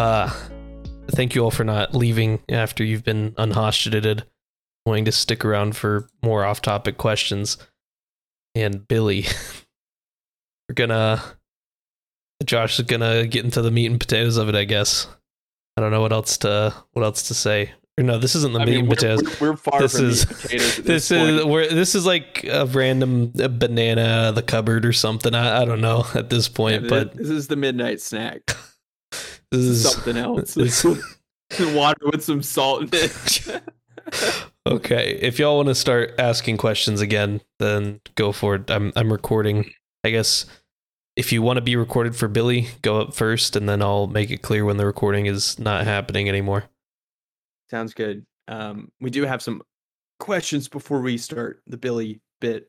Uh, thank you all for not leaving after you've been unhostated, wanting to stick around for more off-topic questions. And Billy, we're gonna. Josh is gonna get into the meat and potatoes of it, I guess. I don't know what else to what else to say. Or no, this isn't the I meat mean, and potatoes. we're, we're far This from is- meat and potatoes at This this, is where this is like a random banana out of the cupboard or something. I, I don't know at this point, th- but this is the midnight snack. This is Something else. this- Water with some salt in it. Okay, if y'all want to start asking questions again, then go for it. I'm I'm recording. I guess if you want to be recorded for Billy, go up first, and then I'll make it clear when the recording is not happening anymore. Sounds good. Um, we do have some questions before we start the Billy bit.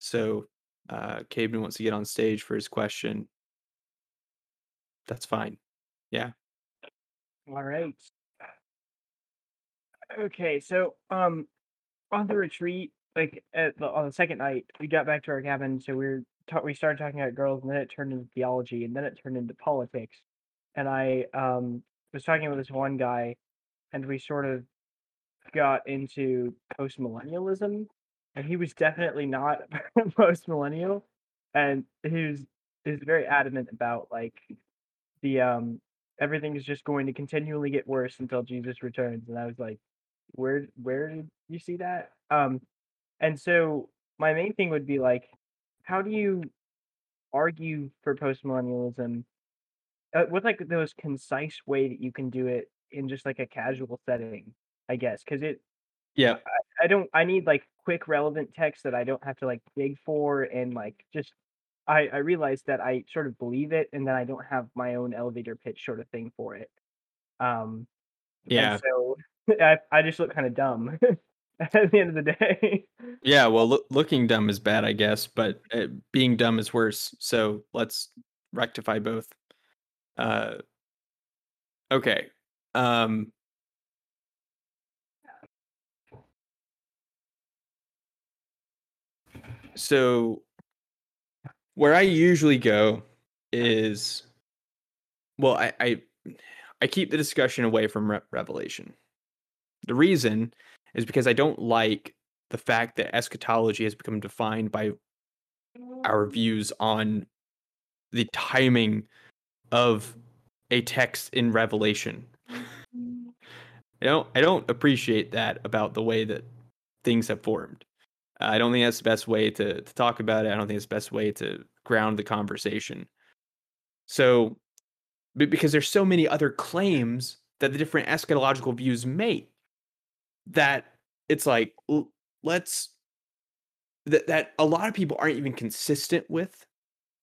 So, uh, Caden wants to get on stage for his question. That's fine. All right. Okay, so um, on the retreat, like at the, on the second night, we got back to our cabin. So we were ta- we started talking about girls, and then it turned into theology, and then it turned into politics. And I um was talking with this one guy, and we sort of got into post millennialism, and he was definitely not post millennial, and he was was very adamant about like the um everything is just going to continually get worse until Jesus returns. And I was like, where where did you see that? Um and so my main thing would be like, how do you argue for postmillennialism uh, with like the most concise way that you can do it in just like a casual setting, I guess, because it Yeah. I don't I need like quick relevant text that I don't have to like dig for and like just I I realize that I sort of believe it and then I don't have my own elevator pitch sort of thing for it. Um Yeah. so I I just look kind of dumb at the end of the day. Yeah. Well, loo- looking dumb is bad, I guess, but uh, being dumb is worse. So let's rectify both. Uh, okay. Um, so where I usually go is, well, I I, I keep the discussion away from Re- Revelation. The reason is because I don't like the fact that eschatology has become defined by our views on the timing of a text in Revelation. I don't I don't appreciate that about the way that things have formed. I don't think that's the best way to, to talk about it. I don't think it's the best way to ground the conversation. So, be- because there's so many other claims that the different eschatological views make, that it's like let's that that a lot of people aren't even consistent with.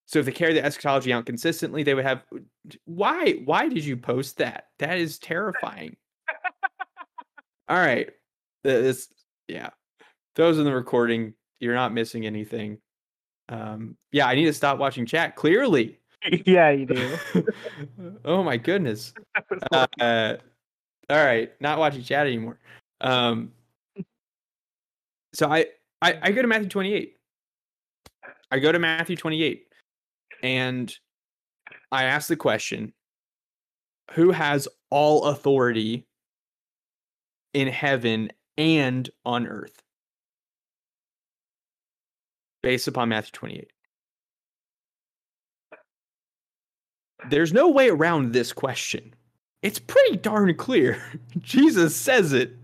So if they carry the eschatology out consistently, they would have uh, why why did you post that? That is terrifying. All right. This yeah. Those in the recording, you're not missing anything. Um yeah, I need to stop watching chat clearly. yeah, you do. oh my goodness. Uh, all right, not watching chat anymore. Um, so I, I I go to Matthew 28. I go to Matthew 28, and I ask the question: Who has all authority in heaven and on earth? Based upon Matthew 28. There's no way around this question. It's pretty darn clear. Jesus says it.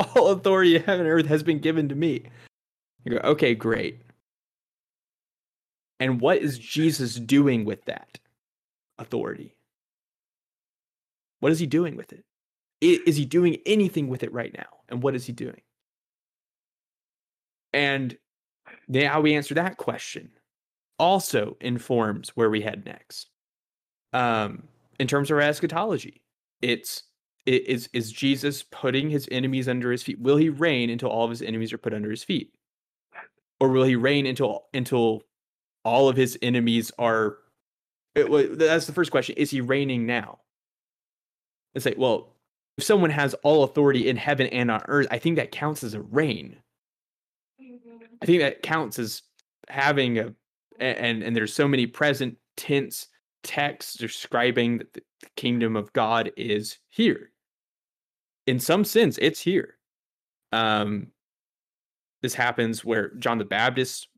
All authority in heaven and earth has been given to me. You go, okay, great. And what is Jesus doing with that authority? What is he doing with it? Is he doing anything with it right now? And what is he doing? And how we answer that question also informs where we head next. Um, in terms of our eschatology, it's it is is Jesus putting his enemies under his feet? Will he reign until all of his enemies are put under his feet, or will he reign until until all of his enemies are? it that's the first question. Is he reigning now? Let's say, well, if someone has all authority in heaven and on earth, I think that counts as a reign. I think that counts as having a and and there's so many present tense text describing that the kingdom of God is here. In some sense, it's here. Um, this happens where John the Baptist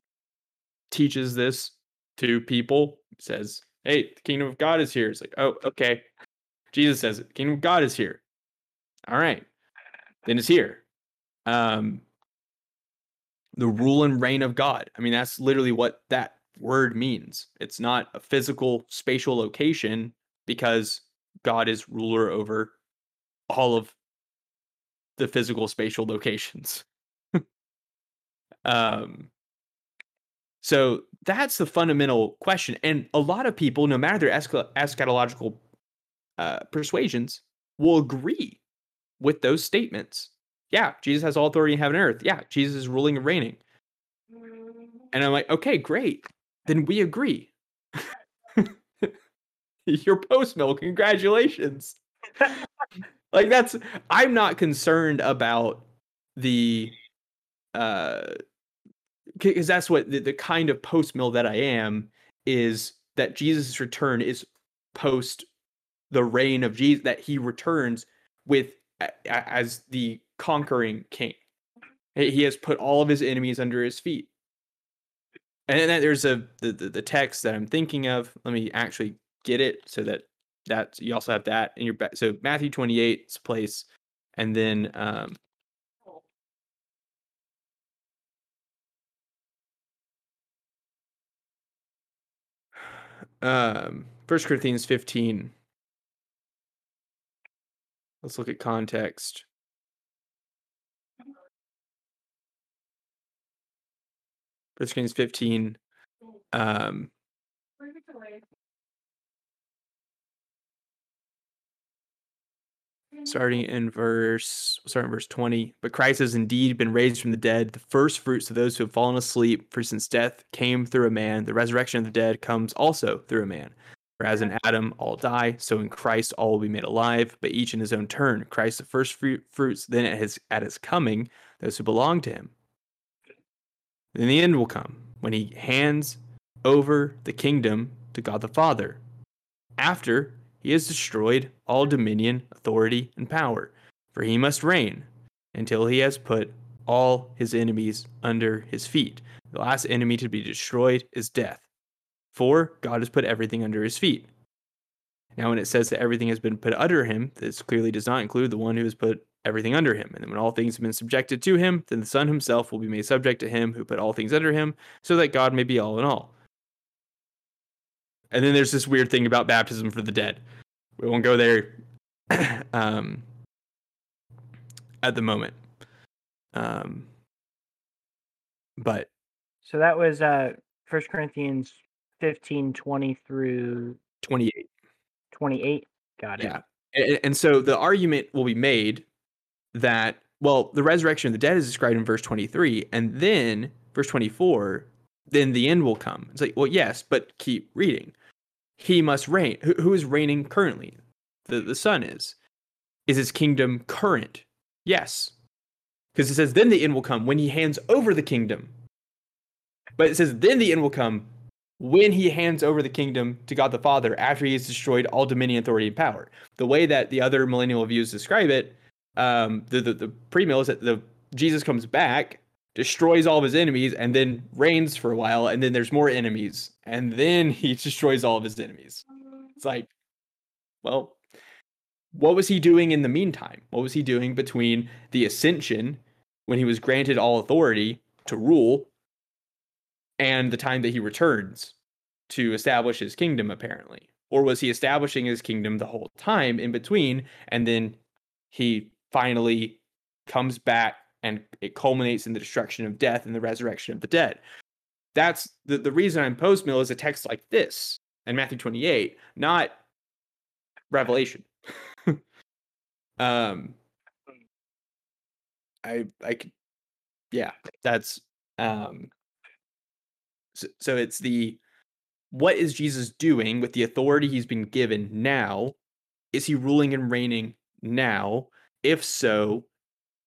teaches this to people, says, Hey, the kingdom of God is here. It's like, oh, okay. Jesus says it, the kingdom of God is here. All right. Then it's here. Um, the rule and reign of God. I mean, that's literally what that word means. It's not a physical spatial location because God is ruler over all of the physical spatial locations. um so that's the fundamental question and a lot of people no matter their eschatological uh, persuasions will agree with those statements yeah jesus has all authority in heaven and earth yeah jesus is ruling and reigning and i'm like okay great then we agree. Your post mill, congratulations. like that's I'm not concerned about the uh because that's what the, the kind of post mill that I am is that Jesus' return is post the reign of Jesus that he returns with as the conquering king. He has put all of his enemies under his feet and then there's a the, the, the text that I'm thinking of. Let me actually get it so that that you also have that in your back. So Matthew 28's place, and then um, um, First Corinthians 15. Let's look at context. First Corinthians 15. Um, starting in verse starting verse 20 but christ has indeed been raised from the dead. The first fruits of those who have fallen asleep for since death came through a man the resurrection of the dead comes also through a man. For as in adam all die so in christ all will be made alive. But each in his own turn christ the first fruit, fruits then at his at his coming those who belong to him then the end will come when he hands over the kingdom to God the Father. After he has destroyed all dominion, authority, and power, for he must reign until he has put all his enemies under his feet. The last enemy to be destroyed is death. For God has put everything under his feet. Now, when it says that everything has been put under him, this clearly does not include the one who has put everything under him. And when all things have been subjected to him, then the Son himself will be made subject to him who put all things under him, so that God may be all in all. And then there's this weird thing about baptism for the dead. We won't go there um, at the moment. Um, but so that was uh First Corinthians 15, 20 through 28. 28. Got it. Yeah. And, and so the argument will be made that well, the resurrection of the dead is described in verse 23, and then verse 24, then the end will come. It's like, well, yes, but keep reading. He must reign. who, is reigning currently? The the Son is. Is his kingdom current? Yes. Because it says, then the end will come when he hands over the kingdom. But it says, then the end will come when he hands over the kingdom to God the Father after he has destroyed all dominion, authority, and power. The way that the other millennial views describe it um, the, the, the pre-mill is that the Jesus comes back, destroys all of his enemies, and then reigns for a while, and then there's more enemies, and then he destroys all of his enemies. It's like, well, what was he doing in the meantime? What was he doing between the ascension, when he was granted all authority to rule, and the time that he returns to establish his kingdom, apparently? Or was he establishing his kingdom the whole time in between, and then he finally comes back and it culminates in the destruction of death and the resurrection of the dead. That's the, the reason I'm post mill is a text like this in Matthew 28, not Revelation. um I I yeah, that's um so, so it's the what is Jesus doing with the authority he's been given now? Is he ruling and reigning now? If so,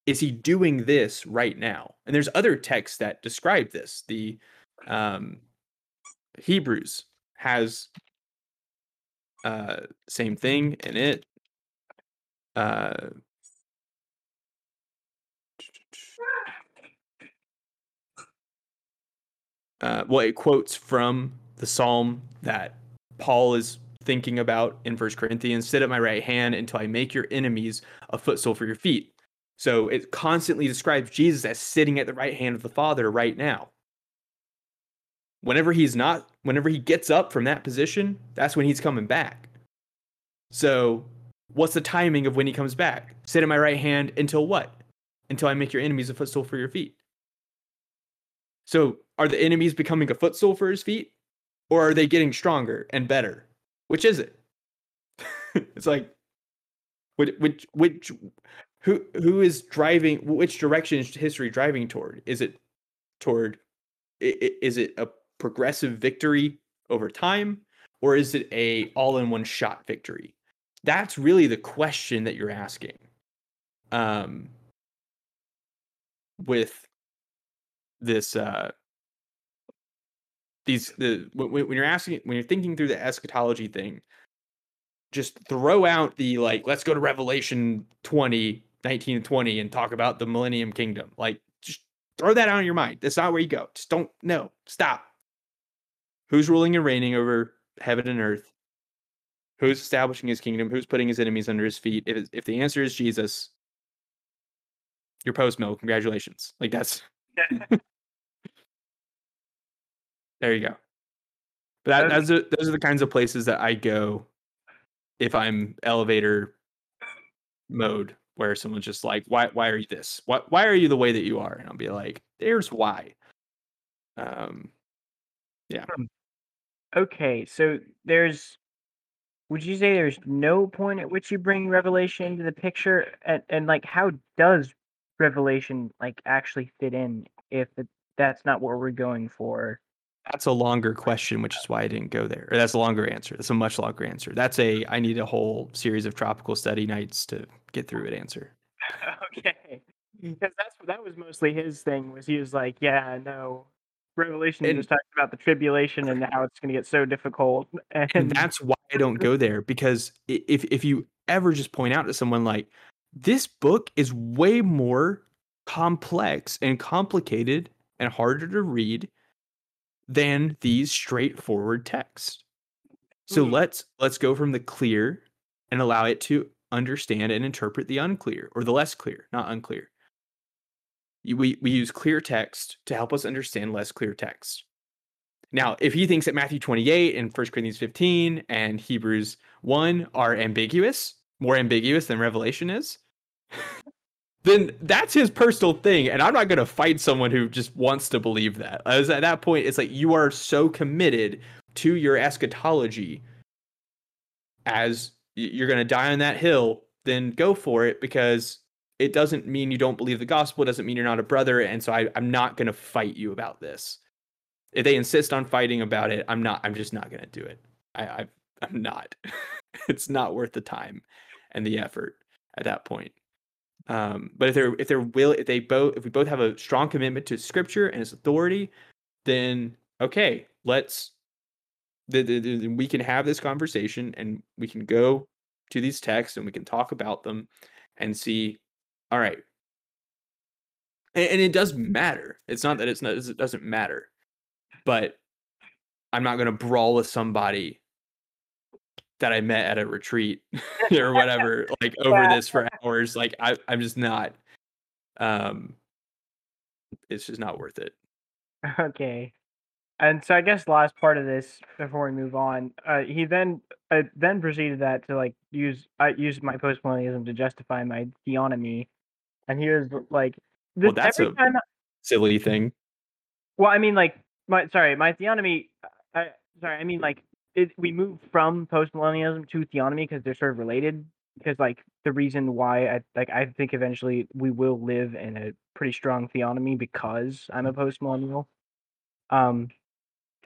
is he doing this right now? And there's other texts that describe this. The um, Hebrews has Uh, same thing in it. Uh, uh, well, it quotes from the psalm that Paul is thinking about in First Corinthians sit at my right hand until I make your enemies a footstool for your feet. So it constantly describes Jesus as sitting at the right hand of the Father right now. Whenever he's not, whenever he gets up from that position, that's when he's coming back. So, what's the timing of when he comes back? Sit at my right hand until what? Until I make your enemies a footstool for your feet. So, are the enemies becoming a footstool for his feet? Or are they getting stronger and better? Which is it? it's like, which, which, which, who, who is driving? Which direction is history driving toward? Is it toward? Is it a progressive victory over time, or is it a all-in-one shot victory? That's really the question that you're asking. Um, with this uh these the when, when you're asking when you're thinking through the eschatology thing just throw out the like let's go to revelation 20 19 and 20 and talk about the millennium kingdom. Like just throw that out in your mind. That's not where you go. Just don't no stop. Who's ruling and reigning over heaven and earth? Who's establishing his kingdom? Who's putting his enemies under his feet? If, if the answer is jesus you're post mill congratulations. Like that's there you go. But that, that's a, those are the kinds of places that I go if I'm elevator mode, where someone's just like, "Why? Why are you this? Why? Why are you the way that you are?" And I'll be like, "There's why." Um, yeah. Hmm. Okay, so there's. Would you say there's no point at which you bring Revelation into the picture, and and like how does Revelation like actually fit in if it, that's not what we're going for? That's a longer question, which is why I didn't go there. Or that's a longer answer. That's a much longer answer. That's a I need a whole series of tropical study nights to get through it answer. okay. Because that's that was mostly his thing was he was like, Yeah, no. Revelation and, just talks about the tribulation and how it's gonna get so difficult. And, and that's why I don't go there. Because if if you ever just point out to someone like this book is way more complex and complicated and harder to read than these straightforward texts. So mm. let's let's go from the clear and allow it to understand and interpret the unclear or the less clear, not unclear. We we use clear text to help us understand less clear text. Now, if he thinks that Matthew 28 and 1 Corinthians 15 and Hebrews 1 are ambiguous, more ambiguous than Revelation is, then that's his personal thing. And I'm not going to fight someone who just wants to believe that. As at that point, it's like you are so committed to your eschatology as you're going to die on that hill, then go for it because it doesn't mean you don't believe the gospel. It doesn't mean you're not a brother. And so I, I'm not going to fight you about this. If they insist on fighting about it, I'm not, I'm just not going to do it. I, I, I'm not. it's not worth the time and the effort at that point. Um, but if they're if they're will if they both if we both have a strong commitment to scripture and its authority, then okay, let's the, the, the, we can have this conversation and we can go to these texts and we can talk about them and see all right. And, and it does matter. It's not that it's not it doesn't matter. But i'm not going to brawl with somebody that I met at a retreat or whatever, like over yeah. this for hours. Like I, I'm just not. Um, it's just not worth it. Okay, and so I guess last part of this before we move on, uh, he then uh, then proceeded that to like use I uh, use my postmillennialism to justify my theonomy, and he was like, "Well, that's a time, silly thing." Well, I mean, like my sorry, my theonomy. I sorry, I mean like it, we move from postmillennialism to theonomy because they're sort of related. Because like the reason why I like I think eventually we will live in a pretty strong theonomy because I'm a postmillennial, um,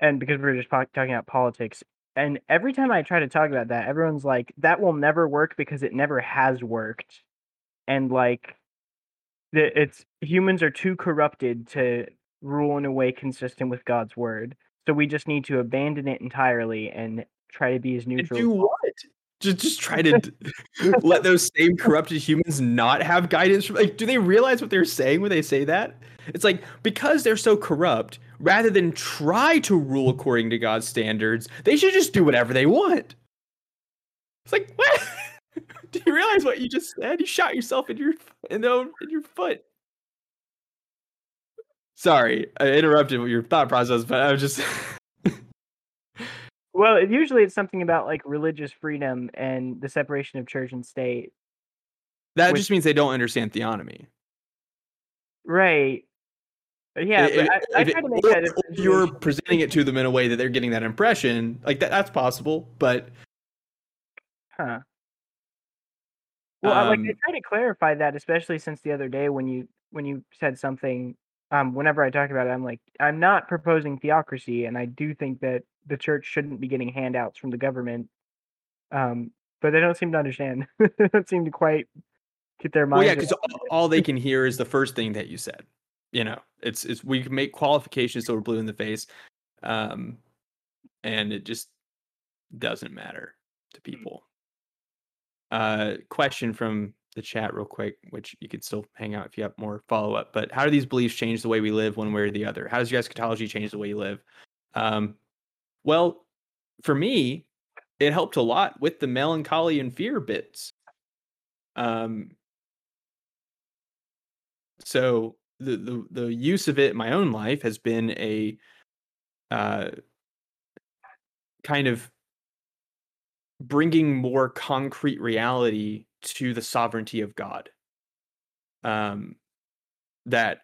and because we are just po- talking about politics. And every time I try to talk about that, everyone's like, "That will never work because it never has worked," and like, the, it's humans are too corrupted to rule in a way consistent with God's word. So we just need to abandon it entirely and try to be as neutral. do what? Just just try to let those same corrupted humans not have guidance from like do they realize what they're saying when they say that? It's like because they're so corrupt, rather than try to rule according to God's standards, they should just do whatever they want. It's like what? do you realize what you just said? You shot yourself in your in, the, in your foot. Sorry, I interrupted your thought process, but I was just Well, it, usually it's something about like religious freedom and the separation of church and state. that Which- just means they don't understand theonomy. Right. Uh, Yeah, I- but I, I if it- try to make or- that. if you're presenting it to them in a way that they're getting that impression, like that, that's possible. But Huh. Well, I like I Um, try to clarify that, especially since the other day when you when you said something. Um, whenever I talk about it, I'm like, I'm not proposing theocracy, and I do think that the church shouldn't be getting handouts from the government. Um, but they don't seem to understand. they don't seem to quite get their well, minds. yeah, because all they can hear is the first thing that you said. You know, it's it's we can make qualifications so we're blue in the face, um, and it just doesn't matter to people. Uh, question from the chat, real quick, which you could still hang out if you have more follow up. But how do these beliefs change the way we live, one way or the other? How does your eschatology change the way you live? Um, well, for me, it helped a lot with the melancholy and fear bits. Um, so the, the the use of it in my own life has been a uh, kind of bringing more concrete reality to the sovereignty of God. Um, that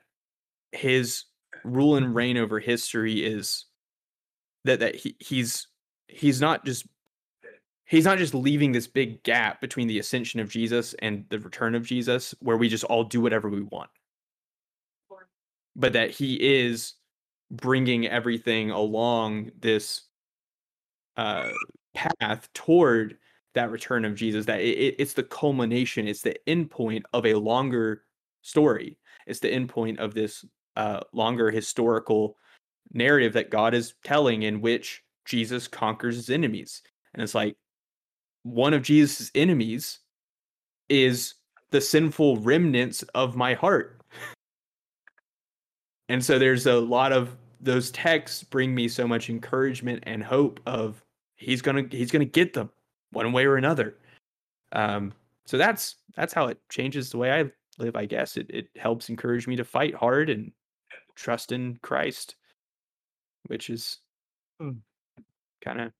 his rule and reign over history is that that he, he's he's not just he's not just leaving this big gap between the ascension of Jesus and the return of Jesus where we just all do whatever we want but that he is bringing everything along this uh, path toward that return of Jesus. That it, it- it's the culmination, it's the end point of a longer story. It's the end point of this uh, longer historical narrative that God is telling, in which Jesus conquers his enemies. And it's like one of Jesus' enemies is the sinful remnants of my heart. And so there's a lot of those texts bring me so much encouragement and hope of he's gonna he's gonna get them one way or another. Um, so that's that's how it changes the way I live. I guess it it helps encourage me to fight hard and trust in Christ, which is Hmm. kind of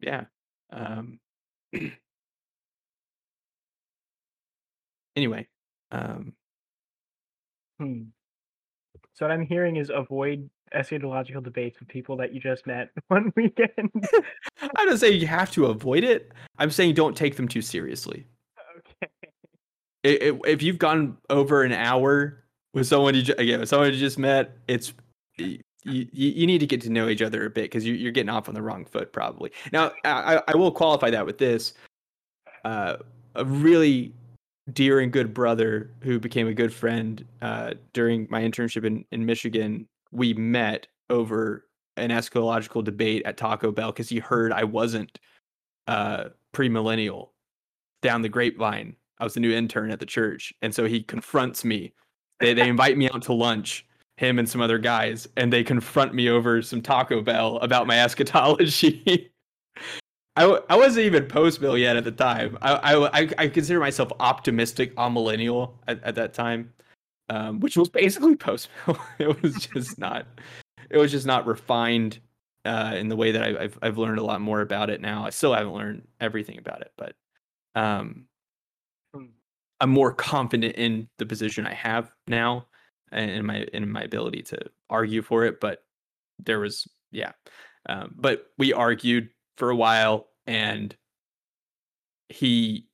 yeah. Um, anyway, um, Hmm. So what I'm hearing is avoid eschatological debates with people that you just met one weekend. I don't say you have to avoid it. I'm saying don't take them too seriously. okay. If you've gone over an hour with someone you ju- again with someone you just met, it's you, you need to get to know each other a bit because you, you're getting off on the wrong foot probably. Now I, I- I will qualify that with this: uh, a really dear and good brother who became a good friend uh, during my internship in, in Michigan. We met over an eschatological debate at Taco Bell because he heard I wasn't uh, premillennial down the grapevine. I was the new intern at the church, and so he confronts me. They they invite me out to lunch, him and some other guys, and they confront me over some Taco Bell about my eschatology. I, wasn't even post mill yet at the time. I, I, I- consider myself optimistic amillennial at, at that time, um, which was basically post mill. it was just not. It was just not refined uh, in the way that I, I've I've learned a lot more about it now. I still haven't learned everything about it, but um, Hmm. I'm more confident in the position I have now and in my in my ability to argue for it. But there was yeah, um, but we argued for a while, and he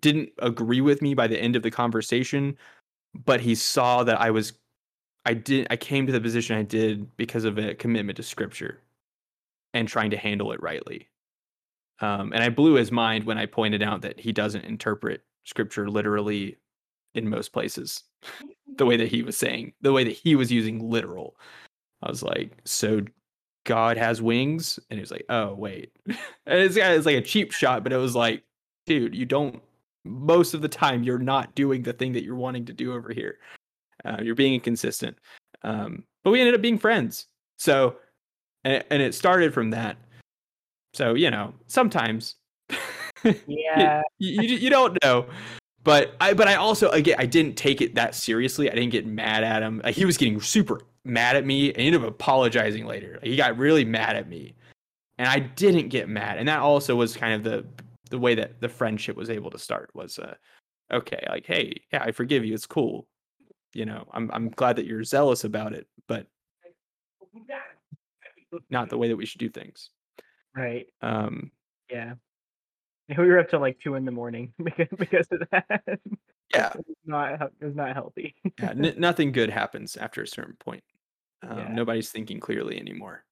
didn't agree with me by the end of the conversation, but he saw that I was I did I came to the position I did because of a commitment to scripture and trying to handle it rightly. Um, and I blew his mind when I pointed out that he doesn't interpret scripture literally in most places, the way that he was saying, the way that he was using literal. I was like, so God has wings, and he was like, oh wait, and it's, it's like a cheap shot, but it was like, dude, you don't. Most of the time, you're not doing the thing that you're wanting to do over here. Uh, you're being inconsistent. Um, but we ended up being friends. So, and, and it started from that. So you know, sometimes Yeah. you, you, you don't know. But I but I also again I didn't take it that seriously. I didn't get mad at him. Like, he was getting super mad at me and he ended up apologizing later. Like, he got really mad at me. And I didn't get mad. And that also was kind of the the way that the friendship was able to start was uh okay, like hey, yeah, I forgive you. It's cool. You know, I'm I'm glad that you're zealous about it, but not the way that we should do things. Right. Um Yeah. We were up till like two in the morning because because of that. yeah, It was not it was not healthy. yeah n- nothing good happens after a certain point um, Yeah. nobody's thinking clearly anymore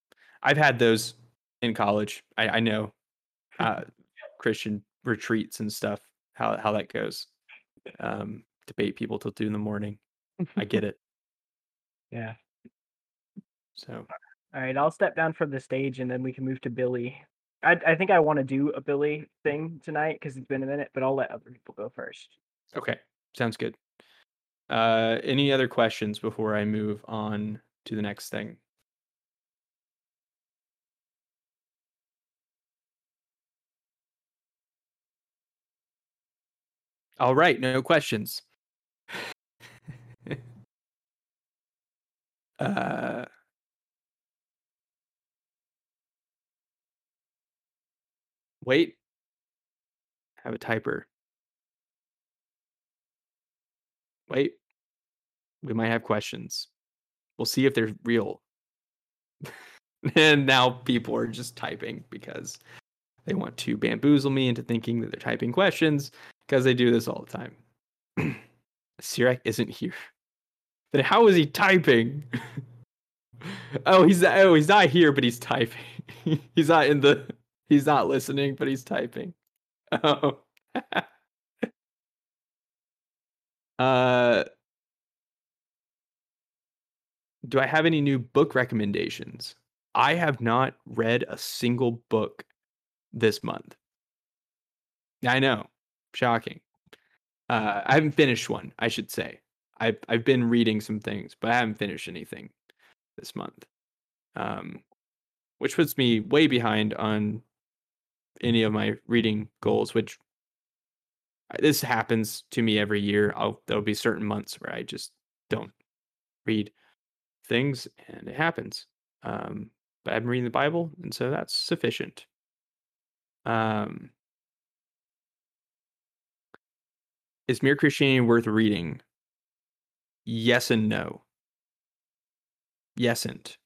i've had those in college i, I know uh, christian retreats and stuff how, how that goes um, debate people till two in the morning i get it yeah. so All right, I'll step down from the stage and then we can move to Billy. I I think I want to do a Billy thing tonight because it's been a minute, but I'll let other people go first. okay sounds good uh, any other questions before i move on to the next thing all right no questions. Uh wait. Have a typer. Wait. We might have questions. We'll see if they're real. And now people are just typing because they want to bamboozle me into thinking that they're typing questions because they do this all the time. Sirach isn't here. Then how is he typing? Oh he's oh he's not here but he's typing. He's not in the he's not listening but he's typing. Oh. Uh do I have any new book recommendations? I have not read a single book this month. I know, shocking. Uh, I haven't finished one, I should say. I've I've been reading some things, but I haven't finished anything this month, um, which puts me way behind on any of my reading goals. Which this happens to me every year. I'll there'll be certain months where I just don't read things, and it happens. Um, but I've been reading the Bible, and so that's sufficient. Um, is Mere Christianity worth reading? Yes and no. Yes and.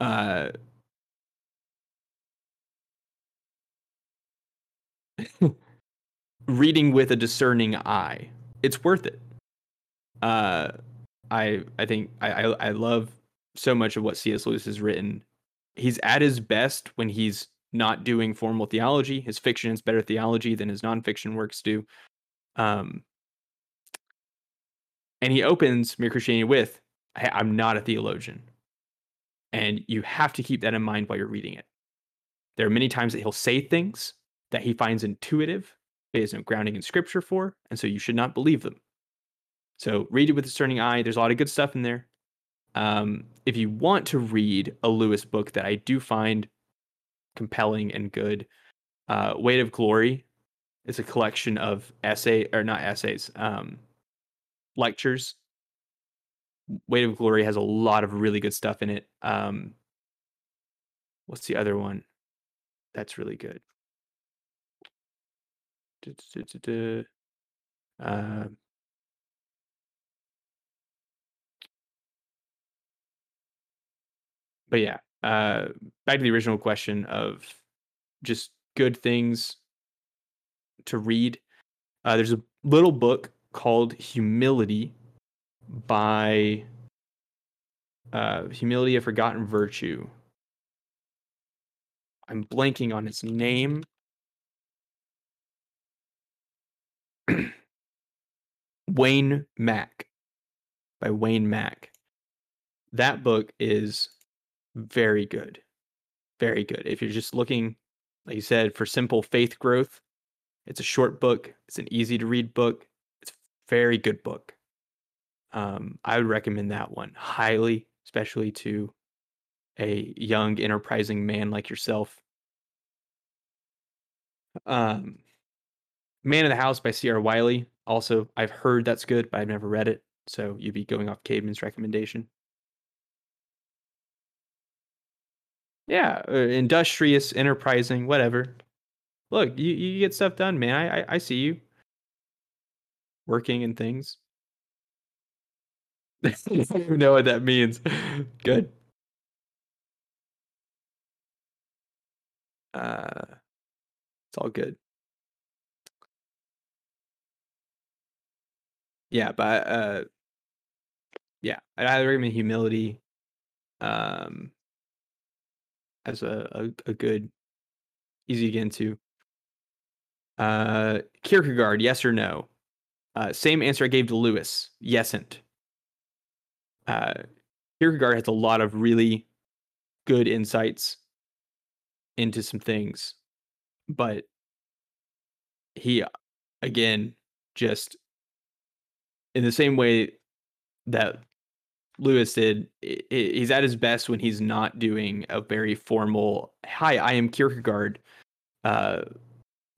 Uh, reading with a discerning eye, it's worth it. Uh, I I think I, I I love so much of what C.S. Lewis has written. He's at his best when he's not doing formal theology. His fiction is better theology than his nonfiction works do. Um, and he opens Mere Christianity with, "Hey, I'm not a theologian," and you have to keep that in mind while you're reading it. There are many times that he'll say things that he finds intuitive, but he has no grounding in scripture for, and so you should not believe them. So read it with a discerning eye. There's a lot of good stuff in there. Um, if you want to read a Lewis book that I do find compelling and good, uh, Weight of Glory is a collection of essay or not essays, um, lectures. Weight of Glory has a lot of really good stuff in it. Um, what's the other one that's really good? Uh, but yeah, uh, back to the original question of just good things to read. Uh, there's a little book called Humility by uh, Humility, a Forgotten Virtue. I'm blanking on its name. Wayne Mack by Wayne Mack. That book is very good. Very good. If you're just looking, like you said, for simple faith growth, it's a short book. It's an easy to read book. It's a very good book. Um, I would recommend that one highly, especially to a young, enterprising man like yourself. Um, Man of the House by C.R. Wiley. Also, I've heard that's good, but I've never read it. So you'd be going off Cademan's recommendation. Yeah, uh, industrious, enterprising, whatever. Look, you, you get stuff done, man. I, I I see you working and things. I don't even know what that means. Good. Uh, it's all good. Yeah, but uh, yeah, I highly recommend humility. Um, as a, a, a good, easy again to get into. Uh, Kierkegaard, yes or no? Uh, same answer I gave to Lewis. Yesn't. Uh, Kierkegaard has a lot of really good insights into some things, but he, again, just in the same way that Lewis did, he's at his best when he's not doing a very formal, hi, I am Kierkegaard uh,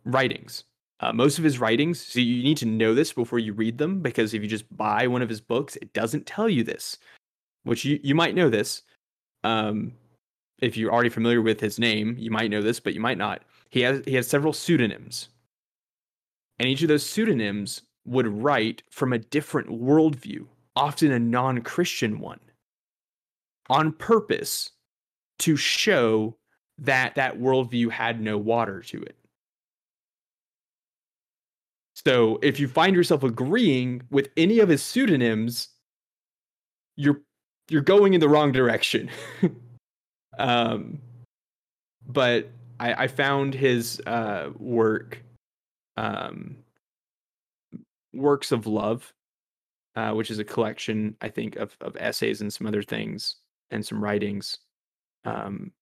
writings. Uh, most of his writings, so you need to know this before you read them, because if you just buy one of his books, it doesn't tell you this, which you, you might know this. Um, if you're already familiar with his name, you might know this, but you might not. He has he has several pseudonyms, and each of those pseudonyms would write from a different worldview often a non Christian one, on purpose to show that that worldview had no water to it. So if you find yourself agreeing with any of his pseudonyms, you're you're going in the wrong direction. um, but I, I found his uh, work, um, works of love, uh, which is a collection, I think, of of essays and some other things and some writings. Um,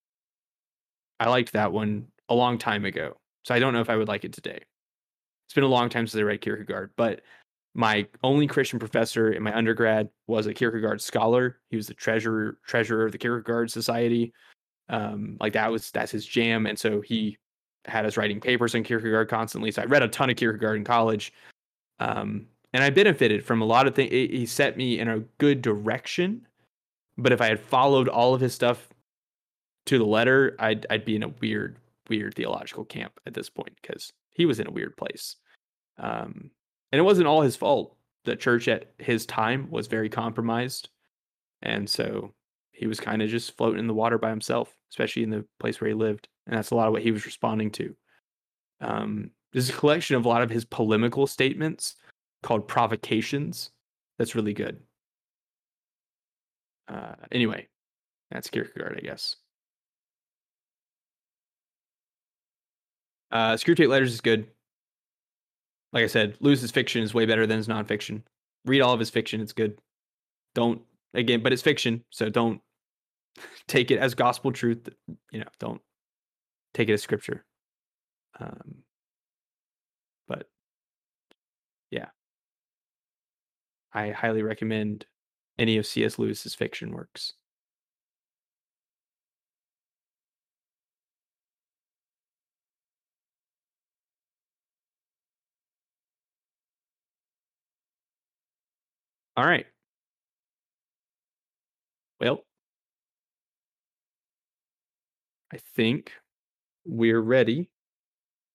I liked that one a long time ago, so I don't know if I would like it today. It's been a long time since I read Kierkegaard, but my only Christian professor in my undergrad was a Kierkegaard scholar. He was the treasurer treasurer of the Kierkegaard Society. Um, like that was that's his jam, and so he had us writing papers on Kierkegaard constantly. So I read a ton of Kierkegaard in college. Um, and I benefited from a lot of things. He set me in a good direction, but if I had followed all of his stuff to the letter, I'd I'd be in a weird weird theological camp at this point because he was in a weird place. Um, and it wasn't all his fault. The church at his time was very compromised, and so he was kind of just floating in the water by himself, especially in the place where he lived. And that's a lot of what he was responding to. Um, there's a collection of a lot of his polemical statements called Provocations. That's really good. Uh, anyway, that's Kierkegaard, I guess. Uh, Screwtape Letters is good. Like I said, Lewis's fiction is way better than his nonfiction. Read all of his fiction; it's good. Don't again, but it's fiction, so don't take it as gospel truth. You know, don't take it as scripture. Um, but yeah, I highly recommend any of C.S. Lewis's fiction works. All right. Well, I think we're ready.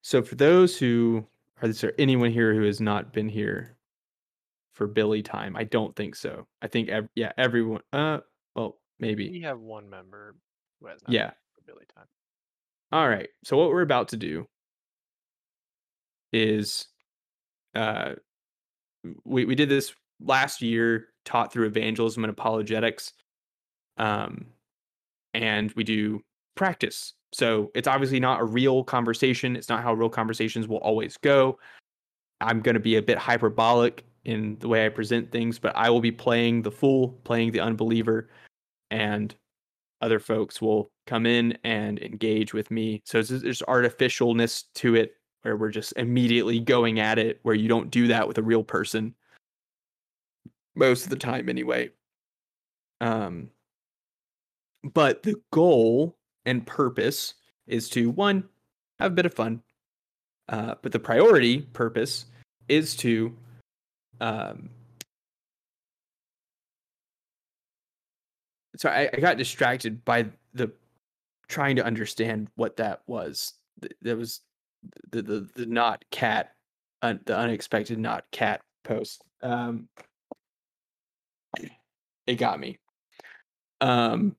So, for those who are there anyone here who has not been here for Billy time. I don't think so. I think ev- yeah, everyone. Uh, well, maybe. We have one member who has not Yeah. for Billy time. All right. So what we're about to do is, uh, we we did this last year, taught through evangelism and apologetics, um, and we do practice. So it's obviously not a real conversation. It's not how real conversations will always go. I'm going to be a bit hyperbolic in the way I present things, but I will be playing the fool, playing the unbeliever, and other folks will come in and engage with me. So there's, artificialness to it where we're just immediately going at it, where you don't do that with a real person most of the time, anyway. Um, but the goal and purpose is to one have a bit of fun, uh, but the priority purpose is to um, so I, I got distracted by the trying to understand what that was. That was the the the not cat, un, the unexpected not cat post. Um, it got me. Um,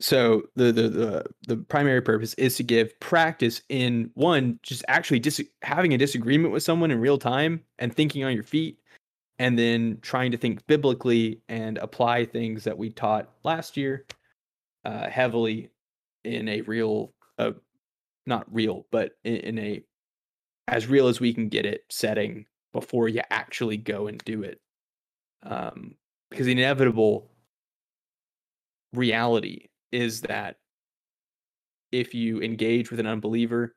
so the, the the the primary purpose is to give practice in one just actually dis- having a disagreement with someone in real time and thinking on your feet and then trying to think biblically and apply things that we taught last year uh, heavily in a real uh, not real but in, in a as real as we can get it setting before you actually go and do it. Um, because the inevitable reality is that if you engage with an unbeliever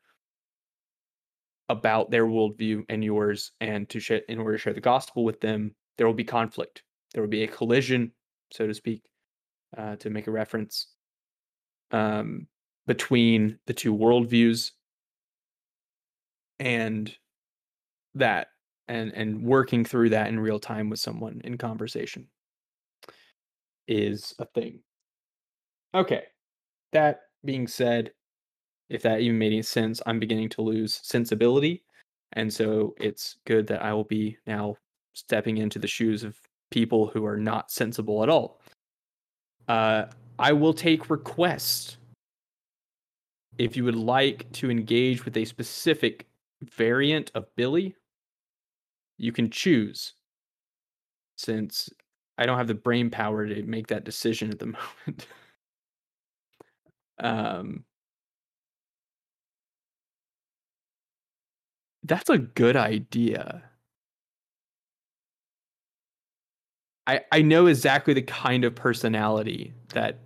about their worldview and yours, and to share in order to share the gospel with them, there will be conflict. There will be a collision, so to speak, uh, to make a reference um, between the two worldviews, and that and and working through that in real time with someone in conversation is a thing. Okay. That being said, if that even made any sense, I'm beginning to lose sensibility. And so it's good that I will be now stepping into the shoes of people who are not sensible at all. Uh, I will take requests. If you would like to engage with a specific variant of Billy, you can choose. Since I don't have the brain power to make that decision at the moment. Um, that's a good idea. I I know exactly the kind of personality that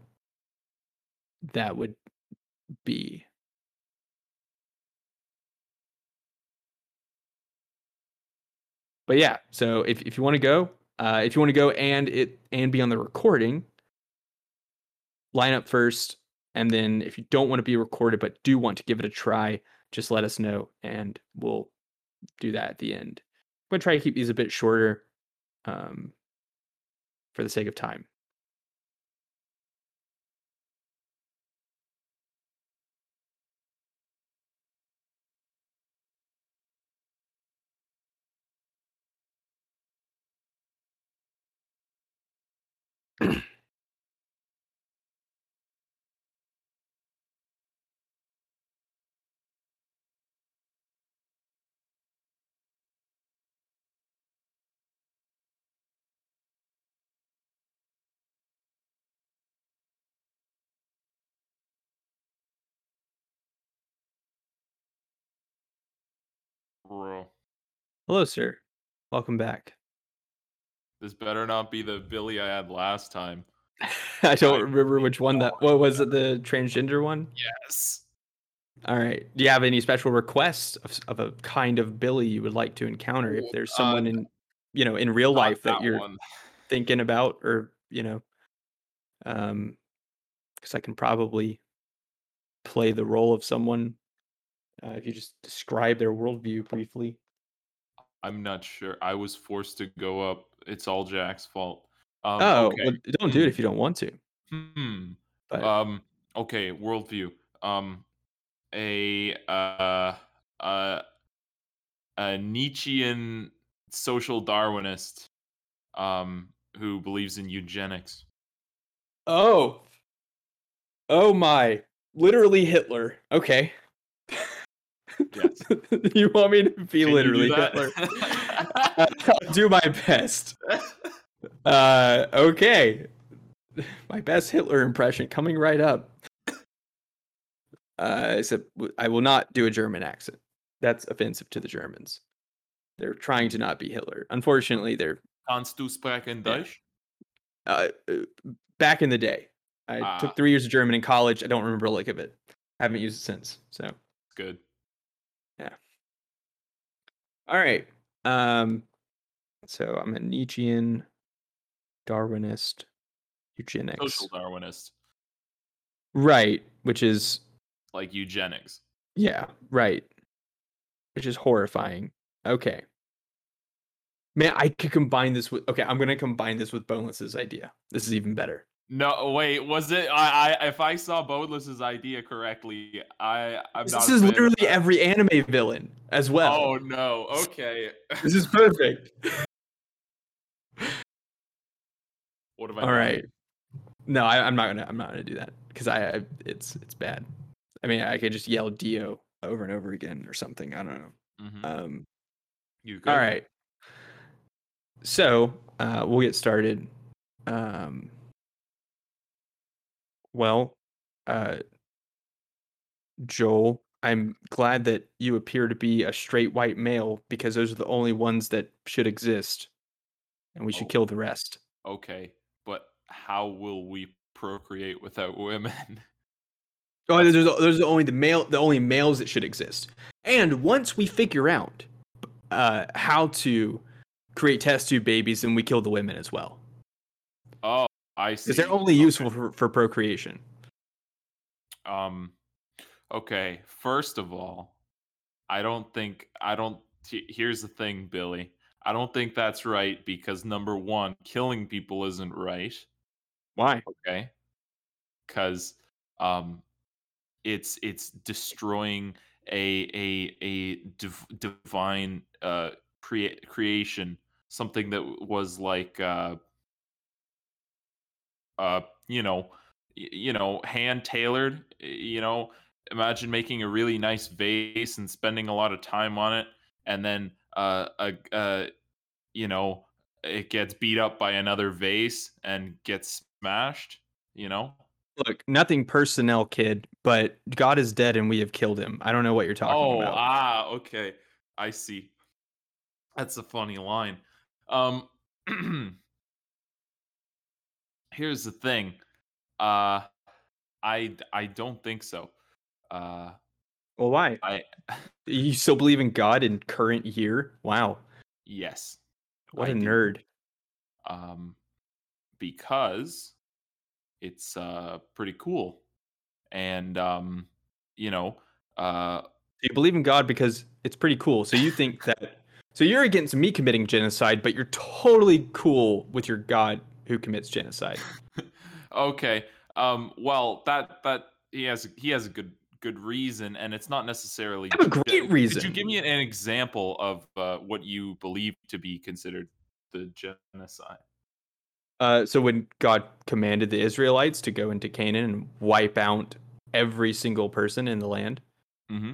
that would be. But yeah, so if if you want to go, uh, if you want to go and it and be on the recording, line up first, and then if you don't want to be recorded but do want to give it a try, just let us know and we'll do that at the end. I'm gonna try to keep these a bit shorter, um, for the sake of time. Hello, sir. Welcome back. this better not be the Billy I had last time. I don't remember which one that. What was it? The transgender one. Yes. All right. Do you have any special requests of, of a kind of Billy you would like to encounter? If there's uh, someone in, you know, in real life that, that you're one. thinking about, or you know, um, because I can probably play the role of someone. Uh, if you just describe their worldview briefly. I'm not sure. I was forced to go up. It's all Jack's fault. Um, oh, okay. well, don't do it Hmm. if you don't want to. Hmm. But Um. Okay. Worldview. Um. A uh. Uh. A Nietzschean social Darwinist. Um. Who believes in eugenics. oh, oh my, literally Hitler. Okay. Yes. you want me to be Can you do literally? Hitler? I'll do my best. Uh, okay. My best Hitler impression coming right up. Uh, except w- I will not do a German accent. That's offensive to the Germans. They're trying to not be Hitler. Unfortunately, they're Kannst du sprechen. Deutsch? Uh, uh, back in the day, I Ah. took three years of German in college. I don't remember a lick of it. I Haven't used it since. So, Good. All right. Um, so I'm a Nietzschean, Darwinist, eugenics. Social Darwinist, Right, which is like eugenics. yeah, right. Which is horrifying. Okay. Man, I could combine this with okay, I'm gonna combine this with Boneless's idea. This is even better. No, wait, was it? I, I if I saw Boneless's idea correctly, I I'm not. This is literally every anime villain as well. Oh no. Okay. This is perfect. what have I? All done? right. No, I, I'm not gonna. I'm not gonna do that because I, I. It's it's bad. I mean, I could just yell Dio over and over again or something. I don't know. Mhm. Um. You good? All right. So uh, we'll get started. Um. Well, uh, Joel, I'm glad that you appear to be a straight white male because those are the only ones that should exist, and we should Oh. kill the rest. Okay, but how will we procreate without women? Oh, there's there's only the male, the only males that should exist. And once we figure out uh, how to create test tube babies, then we kill the women as well, oh, I see. because they're only Okay. useful for, for procreation. Um, okay. First of all, I don't think I don't. Here's the thing, Billy. I don't think that's right because number one, killing people isn't right. Why? Okay, because um, it's it's destroying a a a div- divine uh crea- creation, something that was like uh uh you know you know hand tailored you know imagine making a really nice vase and spending a lot of time on it and then uh a uh you know it gets beat up by another vase and gets smashed you know Look, nothing personnel, kid, but God is dead and we have killed him. I don't know what you're talking oh about. ah okay i see that's a funny line um here's the thing uh i i don't think so uh well, why? i You still believe in God in current year? Wow, yes what a a nerd. um because it's uh pretty cool and um you know uh You believe in God because it's pretty cool. So you think that so you're against me committing genocide, but you're totally cool with your God who commits genocide. okay um well that that he has he has a good good reason and it's not necessarily I have a great reason. Could you give me an, an example of uh, what you believe to be considered the genocide Uh, so when God commanded the Israelites to go into Canaan and wipe out every single person in the land, mm-hmm.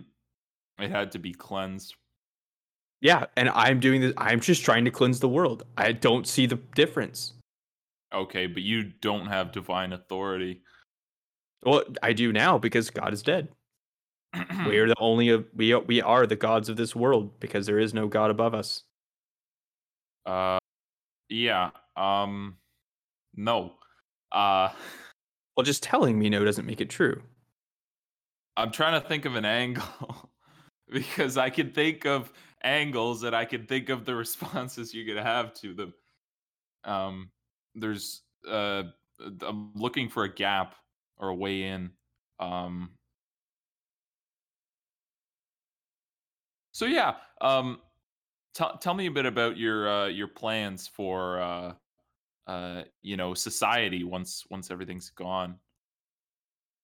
it had to be cleansed yeah, and I'm doing this. I'm just trying to cleanse the world. I don't see the difference. Okay but you don't have divine authority Well, I do now because God is dead. we are the only we are, we are the gods of this world because there is no God above us. Uh, yeah. Um, no. Uh, Well, just telling me no doesn't make it true. I'm trying to think of an angle because I can think of angles and I can think of the responses you could have to them. Um, there's uh, I'm looking for a gap or a way in. Um. So yeah, um, tell tell me a bit about your uh, your plans for uh, uh, you know, society once once everything's gone.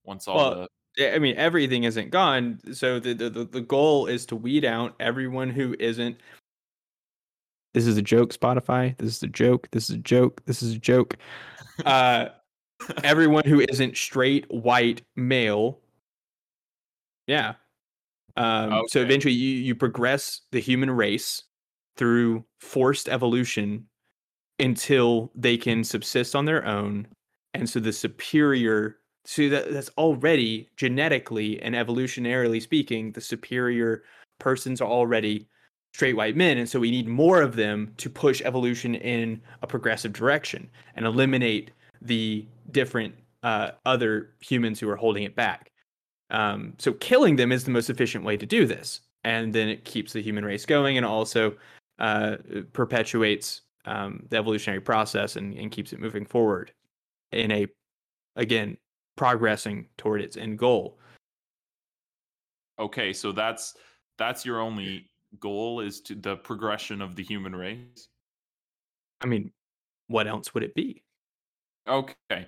Once all Well, the I mean, everything isn't gone. So the, the the the goal is to weed out everyone who isn't. This is a joke, Spotify. This is a joke. This is a joke. This is a joke. Uh, everyone who isn't straight white male. Yeah. Um, So eventually, you you progress the human race through forced evolution until they can subsist on their own, and so the superior. So that that's already genetically and evolutionarily speaking, the superior persons are already straight white men, and so we need more of them to push evolution in a progressive direction and eliminate the different uh, other humans who are holding it back. Um, so killing them is the most efficient way to do this, and then it keeps the human race going, and also uh, perpetuates um, the evolutionary process and, and keeps it moving forward in a again progressing toward its end goal. Okay, so that's that's your only goal is to the progression of the human race. I mean, what else would it be? Okay.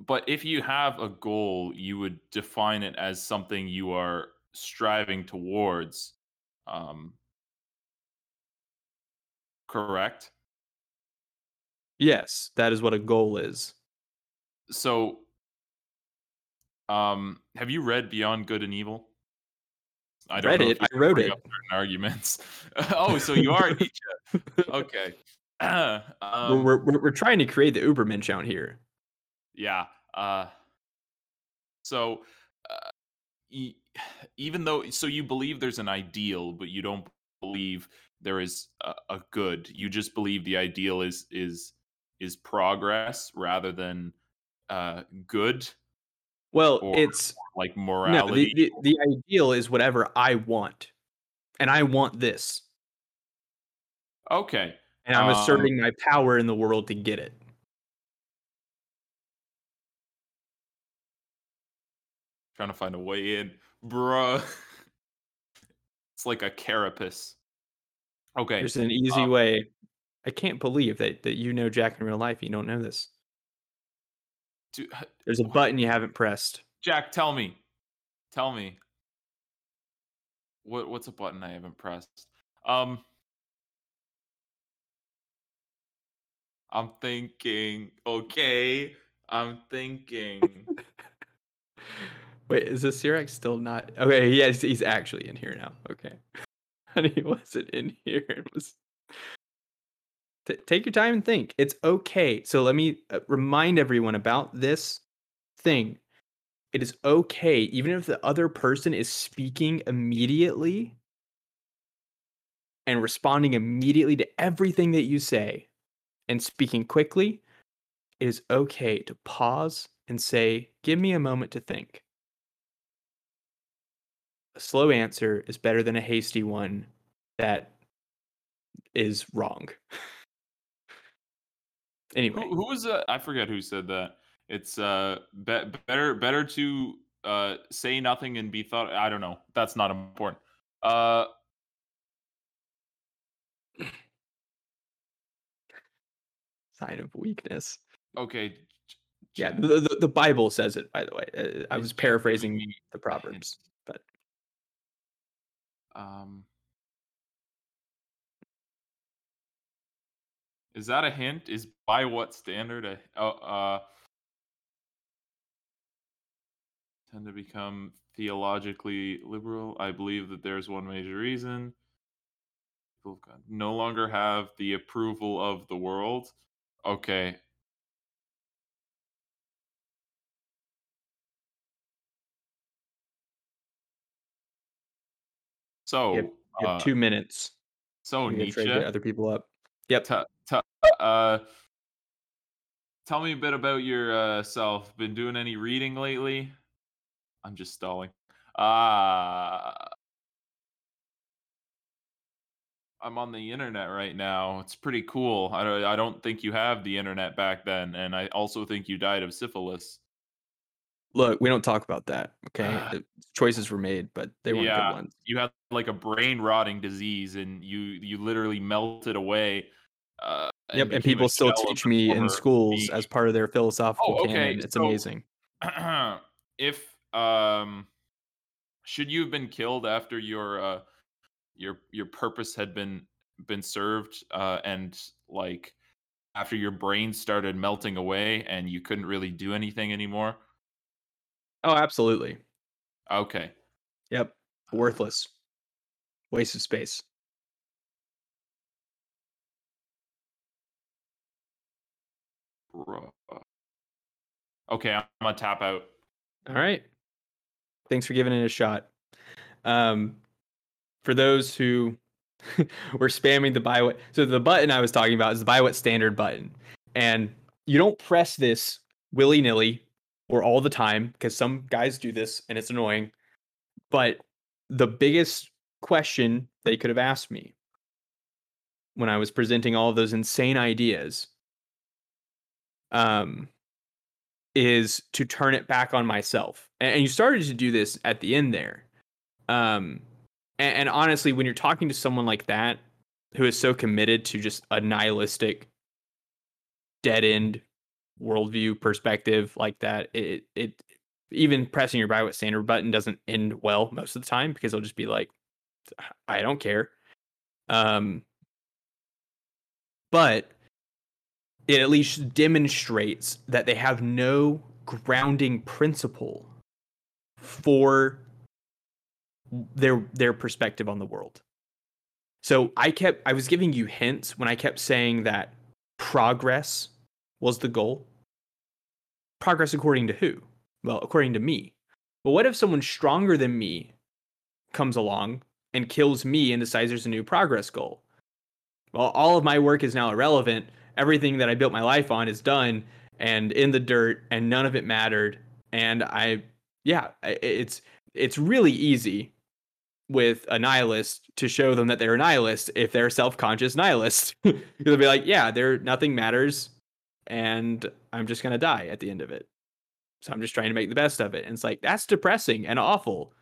But if you have a goal, you would define it as something you are striving towards. Um, correct? Yes, that is what a goal is. So, um, have you read Beyond Good and Evil? I read it. I wrote it. Arguments. oh, so you are Nietzsche. Okay. um, we're, we're we're trying to create the Ubermensch out here. Yeah. Uh, so, uh, e- even though, so you believe there's an ideal, but you don't believe there is a, a good. You just believe the ideal is is is progress rather than uh, good. Well, it's like morality. No, the, the, the ideal is whatever I want, and I want this. Okay. And I'm um, asserting my power in the world to get it. Trying to find a way in, bruh. it's like a carapace. Okay. There's an easy um, way. I can't believe that that you know Jack in real life. You don't know this. Dude, There's a button you haven't pressed. Jack, tell me. Tell me. What what's a button I haven't pressed? Um I'm thinking, okay. I'm thinking. Wait, is the Cyrax still not okay? Yes, he's actually in here now. Okay. And he wasn't in here. It was T- take your time and think. It's okay. So let me uh, remind everyone about this thing. It is okay, even if the other person is speaking immediately and responding immediately to everything that you say and speaking quickly. It is okay to pause and say, Give me a moment to think. A slow answer is better than a hasty one that is wrong. Anyway, who, who was uh, I forget who said that. It's uh be- better better to uh say nothing and be thought. I don't know. That's not important. Uh. Sign of weakness. Okay. Yeah, the, the, the Bible says it. By the way, uh, I was paraphrasing the Proverbs, but um. Is that a hint? Is by what standard? A, uh, uh, tend to become theologically liberal. I believe that there's one major reason. People no longer have the approval of the world. Okay. So you have, you have uh, two minutes. So Nietzsche. other people up. Yep. Uh, tell me a bit about yourself. Uh, Been doing any reading lately? I'm just stalling. Uh, I'm on the internet right now. It's pretty cool. I don't, I don't think you have the internet back then, and I also think you died of syphilis. Look, we don't talk about that. Okay, choices were made, but they weren't yeah, good ones. You had like a brain rotting disease, and you you literally melted away. Uh, yep, and people still teach me in schools as part of their philosophical oh, okay. canon. It's so, amazing. if um, should you have been killed after your uh, your your purpose had been been served, uh, and like after your brain started melting away and you couldn't really do anything anymore? Oh, absolutely. Okay. Yep. Worthless. Waste of space. Okay, I'm gonna tap out. All right. Thanks for giving it a shot. Um, for those who we're spamming the by what. So the button I was talking about is the by what standard button, and you don't press this willy nilly or all the time because some guys do this and it's annoying. But the biggest question they could have asked me when I was presenting all of those insane ideas um, is to turn it back on myself. And, and you started to do this at the end there. Um, and, and honestly, when you're talking to someone like that, who is so committed to just a nihilistic, dead end worldview perspective like that, it it even pressing your by what standard button doesn't end well most of the time because they'll just be like, I don't care. Um, but it at least demonstrates that they have no grounding principle for their their perspective on the world. So I kept I was giving you hints when I kept saying that progress was the goal. Progress according to who? Well, according to me. But what if someone stronger than me comes along and kills me and decides there's a new progress goal? Well, all of my work is now irrelevant. Everything that I built my life on is done and in the dirt and none of it mattered. And I yeah, it's it's really easy with a nihilist to show them that they're a nihilist if they're self-conscious nihilist. They'll be like, yeah, there nothing matters and I'm just gonna die at the end of it. So I'm just trying to make the best of it. And it's like, that's depressing and awful.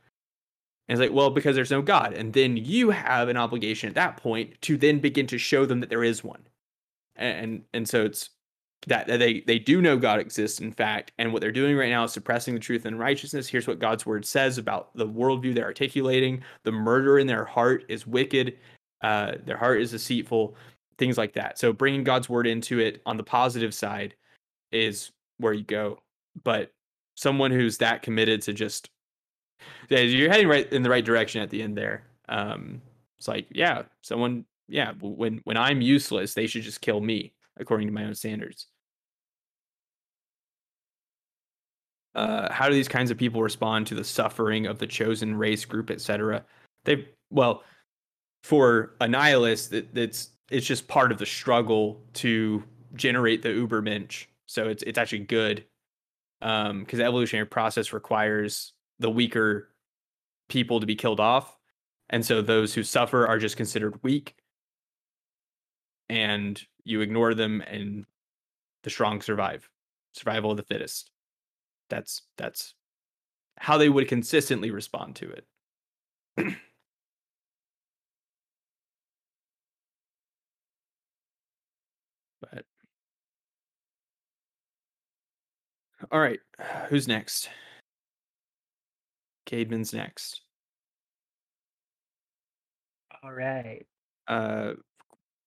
And it's like, well, because there's no God. And then you have an obligation at that point to then begin to show them that there is one. And and so it's that they they do know God exists, in fact, and what they're doing right now is suppressing the truth and righteousness. Here's what God's word says about the worldview they're articulating. The murder in their heart is wicked. Uh, their heart is deceitful. Things like that. So bringing God's word into it on the positive side is where you go. But someone who's that committed to just you're heading right in the right direction at the end there. Um, it's like yeah, someone yeah, when when I'm useless, they should just kill me according to my own standards. uh, how do these kinds of people respond to the suffering of the chosen race group, etc.? They well, for a nihilist, it, it's it's just part of the struggle to generate the Ubermensch. So it's it's actually good because um, the evolutionary process requires the weaker people to be killed off, and so those who suffer are just considered weak, and you ignore them, and the strong survive. Survival of the fittest that's that's how they would consistently respond to it. but all right, who's next? Cademan's next. All right. Uh,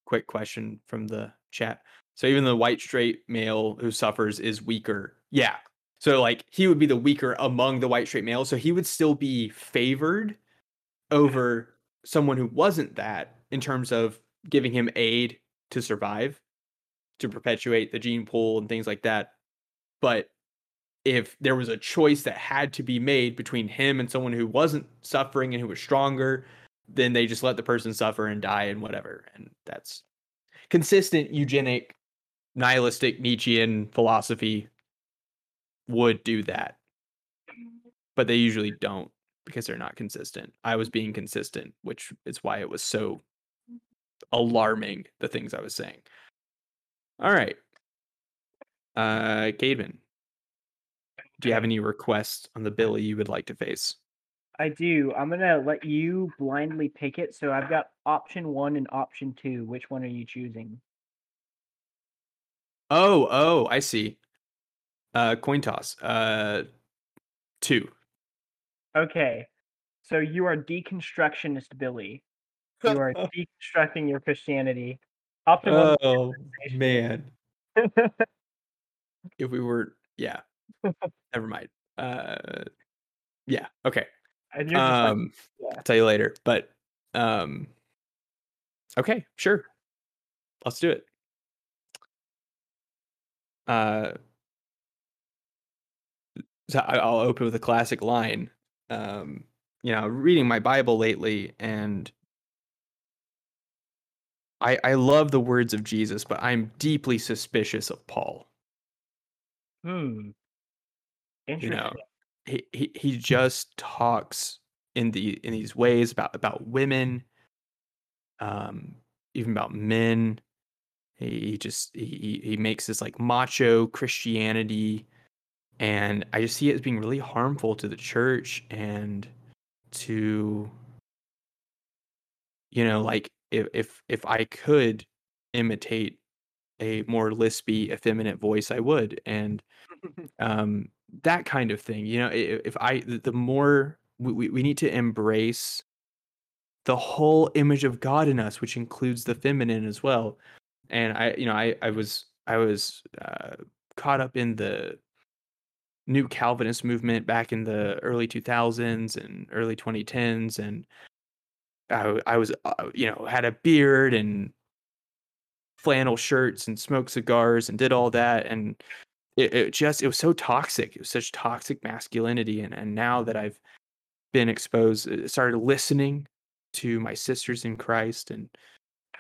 quick question from the chat. So even the white straight male who suffers is weaker. Yeah, so like he would be the weaker among the white straight males. So he would still be favored mm-hmm. over someone who wasn't that in terms of giving him aid to survive, to perpetuate the gene pool and things like that. But if there was a choice that had to be made between him and someone who wasn't suffering and who was stronger, then they just let the person suffer and die and whatever. And that's consistent eugenic, nihilistic Nietzschean philosophy would do that, but they usually don't because they're not consistent. I was being consistent, which is why it was so alarming the things I was saying. All right. Uh Cademan, do you have any requests on the Billy you would like to face? I do. I'm gonna let you blindly pick it. So I've got option one and option two. Which one are you choosing? Oh, oh, I see. Uh, coin toss. Uh, two. Okay. So you are deconstructionist Billy. You are deconstructing your Christianity. Option oh man. if we were, yeah. Never mind. Uh, yeah. Okay. Um, like, yeah. I'll tell you later. But um, okay, sure. Let's do it. Uh, so I'll open with a classic line. Um, you know, reading my Bible lately, and I I love the words of Jesus, but I'm deeply suspicious of Paul. Hmm. Interesting. You know, he he he just talks in the in these ways about about women, um, even about men. He, he just he he makes this like macho Christianity, and I just see it as being really harmful to the church and to you know like if if if I could imitate a more lispy, effeminate voice, I would, and um, that kind of thing. You know, if I the more we, we we need to embrace the whole image of God in us, which includes the feminine as well. And I, you know, I I was I was uh, caught up in the new Calvinist movement back in the early 2000s and early 2010s, and i, I was uh, you know had a beard and flannel shirts and smoked cigars and did all that and it, it just it was so toxic it was such toxic masculinity and and now that i've been exposed uh, started listening to my sisters in christ and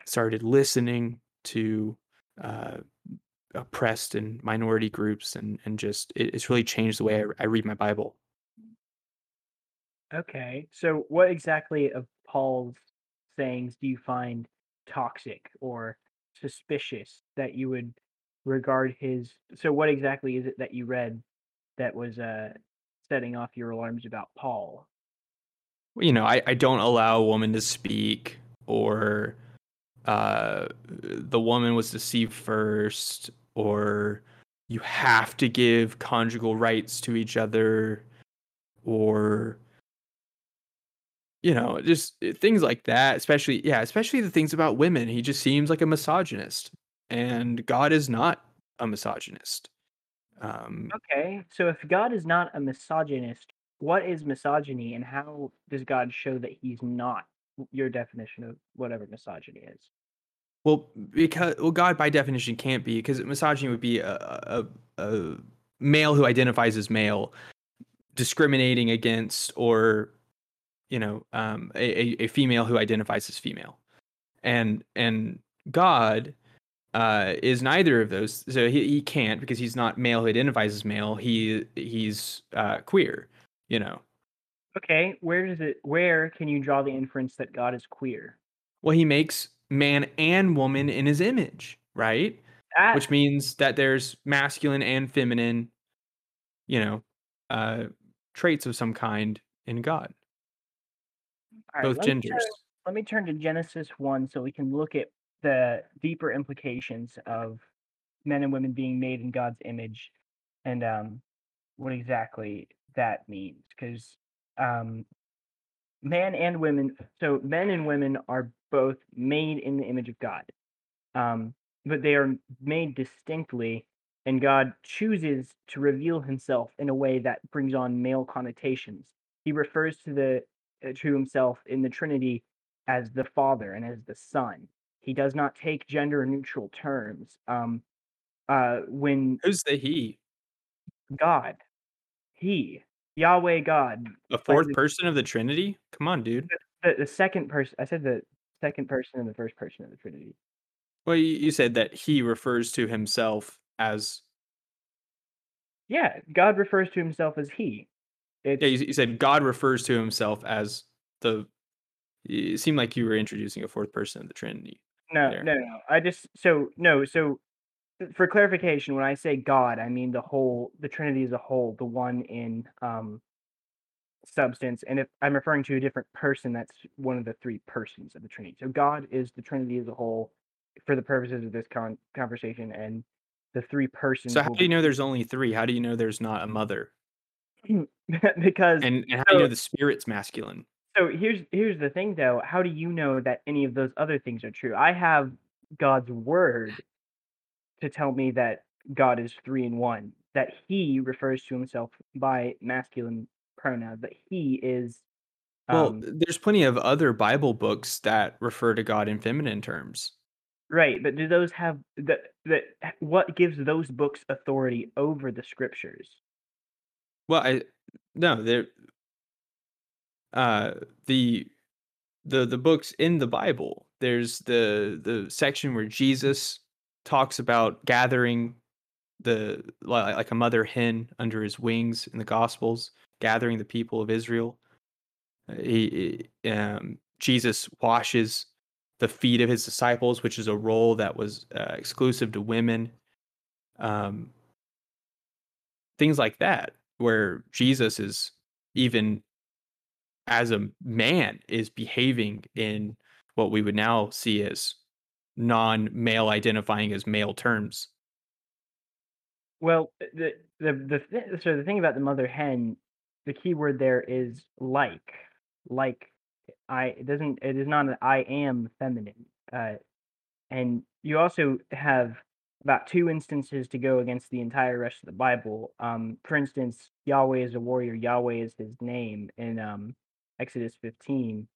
started listening to uh oppressed and minority groups and and just it, it's really changed the way I, I read my bible Okay. So what exactly of Paul's sayings do you find toxic or suspicious that you would regard his so what exactly is it that you read that was uh setting off your alarms about Paul? you know i, I don't allow a woman to speak or uh the woman was deceived first or you have to give conjugal rights to each other or you know just uh, things like that especially yeah especially the things about women he just seems like a misogynist and god is not a misogynist um Okay. So if God is not a misogynist, what is misogyny and how does God show that he's not your definition of whatever misogyny is? Well, because well, God by definition can't be because misogyny would be a, a a male who identifies as male discriminating against or you know um, a a- a female who identifies as female, and and God uh, is neither of those. So he, he can't because he's not male He identifies as male. He he's uh, queer. You know. Okay, where does it where can you draw the inference that God is queer? Well, he makes man and woman in his image, right? That, which means that there's masculine and feminine, you know, uh, traits of some kind in God, right, both let me genders. turn- let me turn to Genesis 1 so we can look at the deeper implications of men and women being made in God's image and um, what exactly that means. Because um, man and women, so men and women are both made in the image of God, um, but they are made distinctly, and God chooses to reveal himself in a way that brings on male connotations. He refers to the uh, to himself in the Trinity as the Father and as the Son. He does not take gender neutral terms. Um, uh, when Who's the he? God, He, Yahweh God, The fourth the- person of the Trinity? Come on, dude. the, the second person, I said the second person and the first person of the Trinity. Well, you, you said that he refers to himself as. Yeah, God refers to himself as He. It's, Yeah, you, you said God refers to himself as the. It seemed like you were introducing a fourth person of the Trinity. No, there. no, no. I just so no. So for clarification, when I say God, I mean the whole, the Trinity as a whole, the one in um substance. And if I'm referring to a different person, that's one of the three persons of the Trinity. So God is the Trinity as a whole, for the purposes of this con- conversation, and the three persons. So how do you know there's only three? How do you know there's not a mother? because And, and how do you know the spirit's masculine? So here's here's the thing though. How do you know that any of those other things are true? I have God's word to tell me that God is three in one. That he refers to himself by masculine pronouns. That he is Well, um, there's plenty of other Bible books that refer to God in feminine terms. right, but do those have that that what gives those books authority over the scriptures? Well, I no, they're uh the the the books in the Bible, there's the the section where Jesus talks about gathering the li- like a mother hen under his wings in the Gospels, gathering the people of Israel. Uh, he- um, Jesus washes the feet of his disciples, which is a role that was uh, exclusive to women. Um, things like that, where Jesus is even as a man is behaving in what we would now see as non-male identifying as male terms. Well, the the the th- so the thing about the mother hen, the key word there is like, like. I it doesn't it is not an I am feminine. Uh, and you also have about two instances to go against the entire rest of the Bible. Um, for instance, Yahweh is a warrior. Yahweh is his name in um, Exodus 15.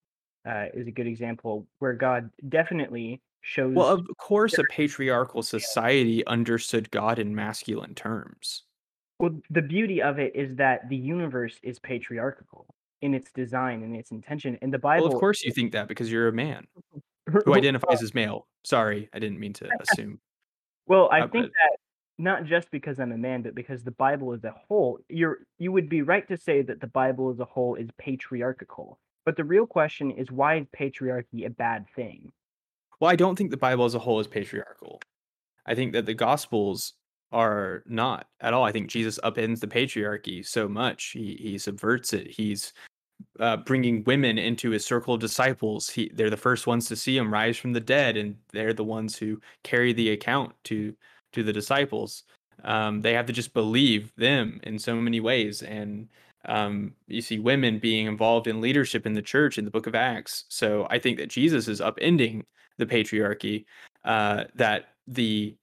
Uh, is a good example where God definitely shows. Well, of course, a patriarchal society understood God in masculine terms. Well, the beauty of it is that the universe is patriarchal in its design and its intention, and the Bible. Well, of course you think that because you're a man who identifies as male. Sorry, I didn't mean to assume. Well, I Uh, think but- that not just because I'm a man, but because the Bible as a whole, you're you would be right to say that the Bible as a whole is patriarchal. But the real question is why is patriarchy a bad thing? Well, I don't think the Bible as a whole is patriarchal. I think that the Gospels are not at all. I think Jesus upends the patriarchy so much. He he subverts it. He's uh, bringing women into his circle of disciples. He they're the first ones to see him rise from the dead, and they're the ones who carry the account to to the disciples. Um, they have to just believe them in so many ways, and um, you see women being involved in leadership in the church in the Book of Acts. So I think that Jesus is upending the patriarchy. Uh, that the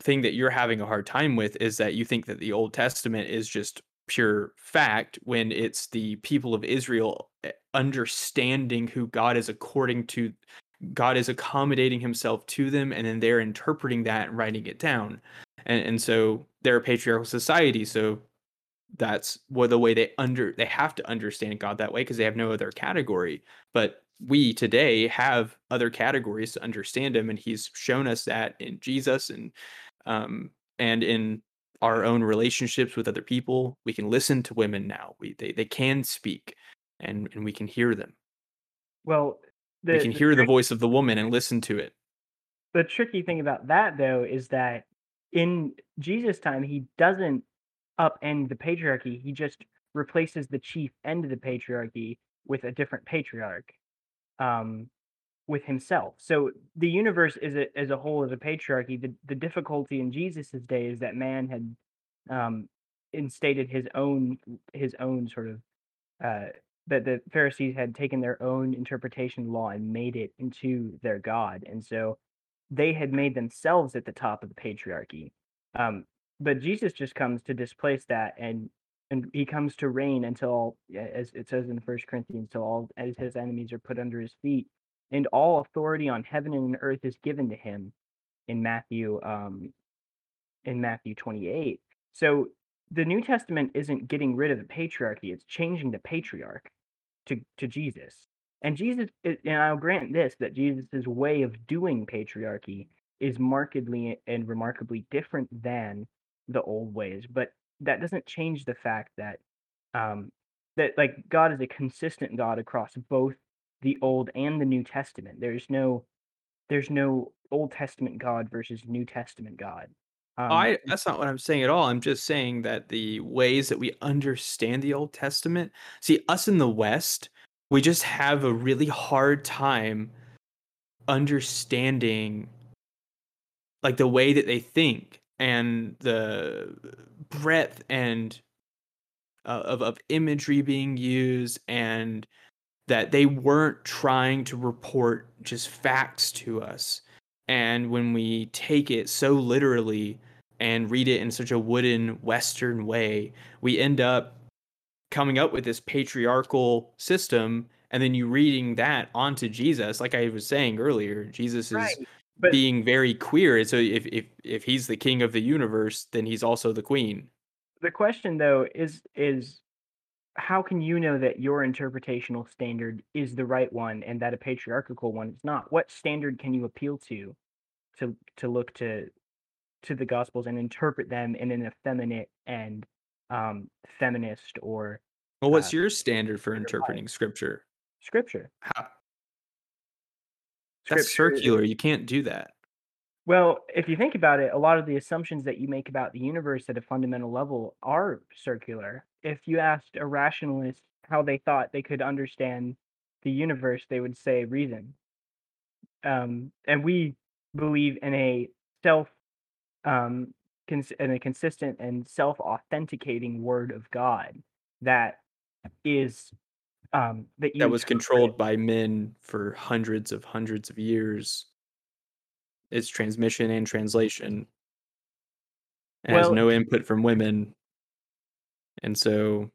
thing that you're having a hard time with is that you think that the Old Testament is just pure fact when it's the people of Israel eh, understanding who God is according to God is accommodating himself to them and then they're interpreting that and writing it down. And and so they're a patriarchal society, so that's what the way they under they have to understand God that way because they have no other category. But we today have other categories to understand him and he's shown us that in Jesus and um and in our own relationships with other people. We can listen to women now. We they, they can speak and, and we can hear them. Well, the, we can the hear the voice of the woman and listen to it. the tricky thing about that though is that in Jesus' time he doesn't upend the patriarchy. He just replaces the chief end of the patriarchy with a different patriarch, um, with himself. So the universe is a, as a whole is a patriarchy. The the difficulty in Jesus' day is that man had um, instated his own his own sort of uh, that the Pharisees had taken their own interpretation law and made it into their god, and so they had made themselves at the top of the patriarchy. Um, but Jesus just comes to displace that, and and he comes to reign until, as it says in First Corinthians, until all as his enemies are put under his feet, and all authority on heaven and earth is given to him. In Matthew, um, in Matthew twenty eight. So the New Testament isn't getting rid of the patriarchy; it's changing the patriarch to to Jesus. And Jesus, and I'll grant this that Jesus' way of doing patriarchy is markedly and remarkably different than the old ways, but that doesn't change the fact that um, that like God is a consistent God across both the Old and the New Testament. There's no there's no Old Testament God versus New Testament God. Um, I that's not what I'm saying at all. I'm just saying that the ways that we understand the Old Testament, see us in the West, we just have a really hard time understanding like the way that they think and the breadth and uh, of of imagery being used and that they weren't trying to report just facts to us and when we take it so literally and read it in such a wooden western way we end up coming up with this patriarchal system and then you reading that onto jesus like i was saying earlier jesus is right, but being very queer and so if, if if he's the king of the universe then he's also the queen. The question though is is how can you know that your interpretational standard is the right one and that a patriarchal one is not? What standard can you appeal to to to look to to the gospels and interpret them in an effeminate and um feminist or Well, what's uh, your standard for interpreting scripture? scripture? How, that's Scripture- circular. You can't do that. Well, if you think about it, a lot of the assumptions that you make about the universe at a fundamental level are circular. If you asked a rationalist how they thought they could understand the universe, they would say reason. Um, and we believe in a self, um, cons- in a consistent and self-authenticating word of God that is um, that That was controlled by men for hundreds of hundreds of years. Its transmission and translation. It has no input from women. And so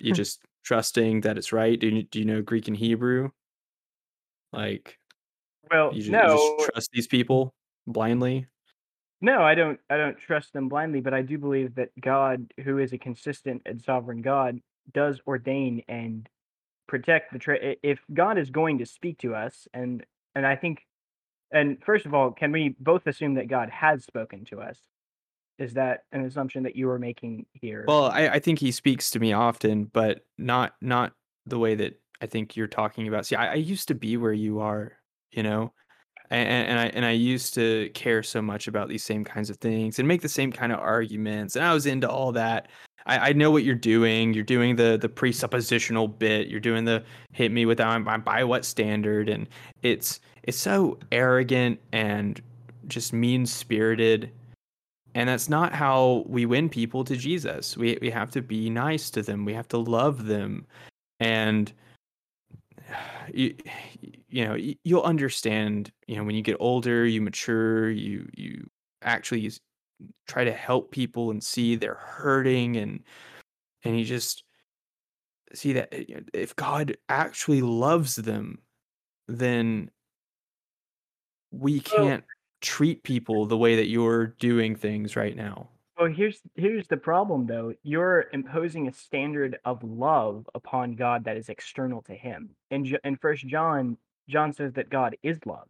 you Hmm. just trusting that it's right. Do you, do you know Greek and Hebrew? Like Well, you just, no, you just trust these people blindly? No, I don't I don't trust them blindly, but I do believe that God, who is a consistent and sovereign God, does ordain and protect the tra- if God is going to speak to us and and I think and first of all, can we both assume that God has spoken to us? Is that an assumption that you are making here? Well, I, I think he speaks to me often, but not not the way that I think you're talking about. See, I, I used to be where you are, you know, and, and I and I used to care so much about these same kinds of things and make the same kind of arguments, and I was into all that. I, I know what you're doing. You're doing the the presuppositional bit. You're doing the hit me with I'm, I'm by what standard, and it's it's so arrogant and just mean spirited and that's not how we win people to Jesus. We we have to be nice to them. We have to love them. And you you know, you'll understand, you know, when you get older, you mature, you you actually try to help people and see they're hurting and and you just see that uh, if God actually loves them, then we can't treat people the way that you're doing things right now. Well, here's here's the problem though. You're imposing a standard of love upon God that is external to him. And in First John, John says that God is love.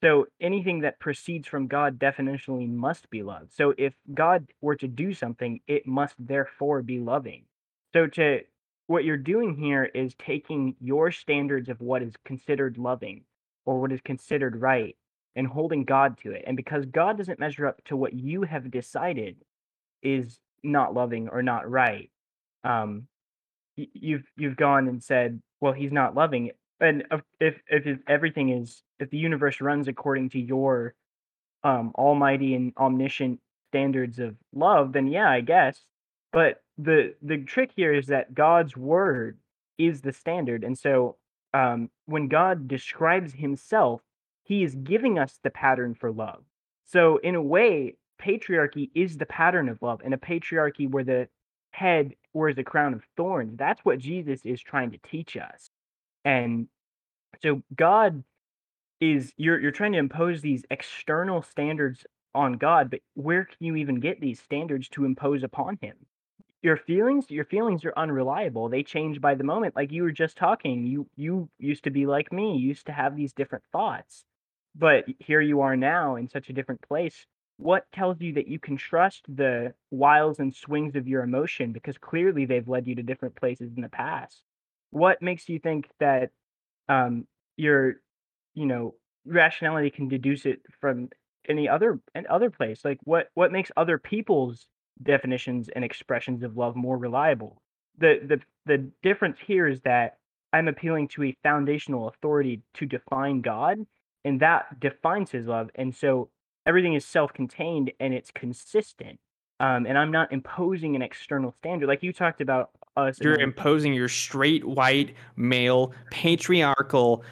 So anything that proceeds from God definitionally must be love. So if God were to do something, it must therefore be loving. So to what you're doing here is taking your standards of what is considered loving or what is considered right and holding God to it. And because God doesn't measure up to what you have decided is not loving or not right, um, you've you've gone and said, well, he's not loving. And if if if everything is if the universe runs according to your um almighty and omniscient standards of love, then yeah, I guess. But the the trick here is that God's word is the standard, and so um, when God describes Himself, He is giving us the pattern for love. So in a way, patriarchy is the pattern of love, and a patriarchy where the head wears a crown of thorns. That's what Jesus is trying to teach us, and so God is you're you're trying to impose these external standards on God, but where can you even get these standards to impose upon him? Your feelings, your feelings are unreliable. They change by the moment. Like you were just talking, you you used to be like me, you used to have these different thoughts. But here you are now in such a different place. What tells you that you can trust the wiles and swings of your emotion because clearly they've led you to different places in the past? What makes you think that um your you know rationality can deduce it from any other an other place like what what makes other people's definitions and expressions of love more reliable the the the difference here is that i'm appealing to a foundational authority to define god and that defines his love and so everything is self-contained and it's consistent um, and i'm not imposing an external standard like you talked about us You're imposing your straight white male patriarchal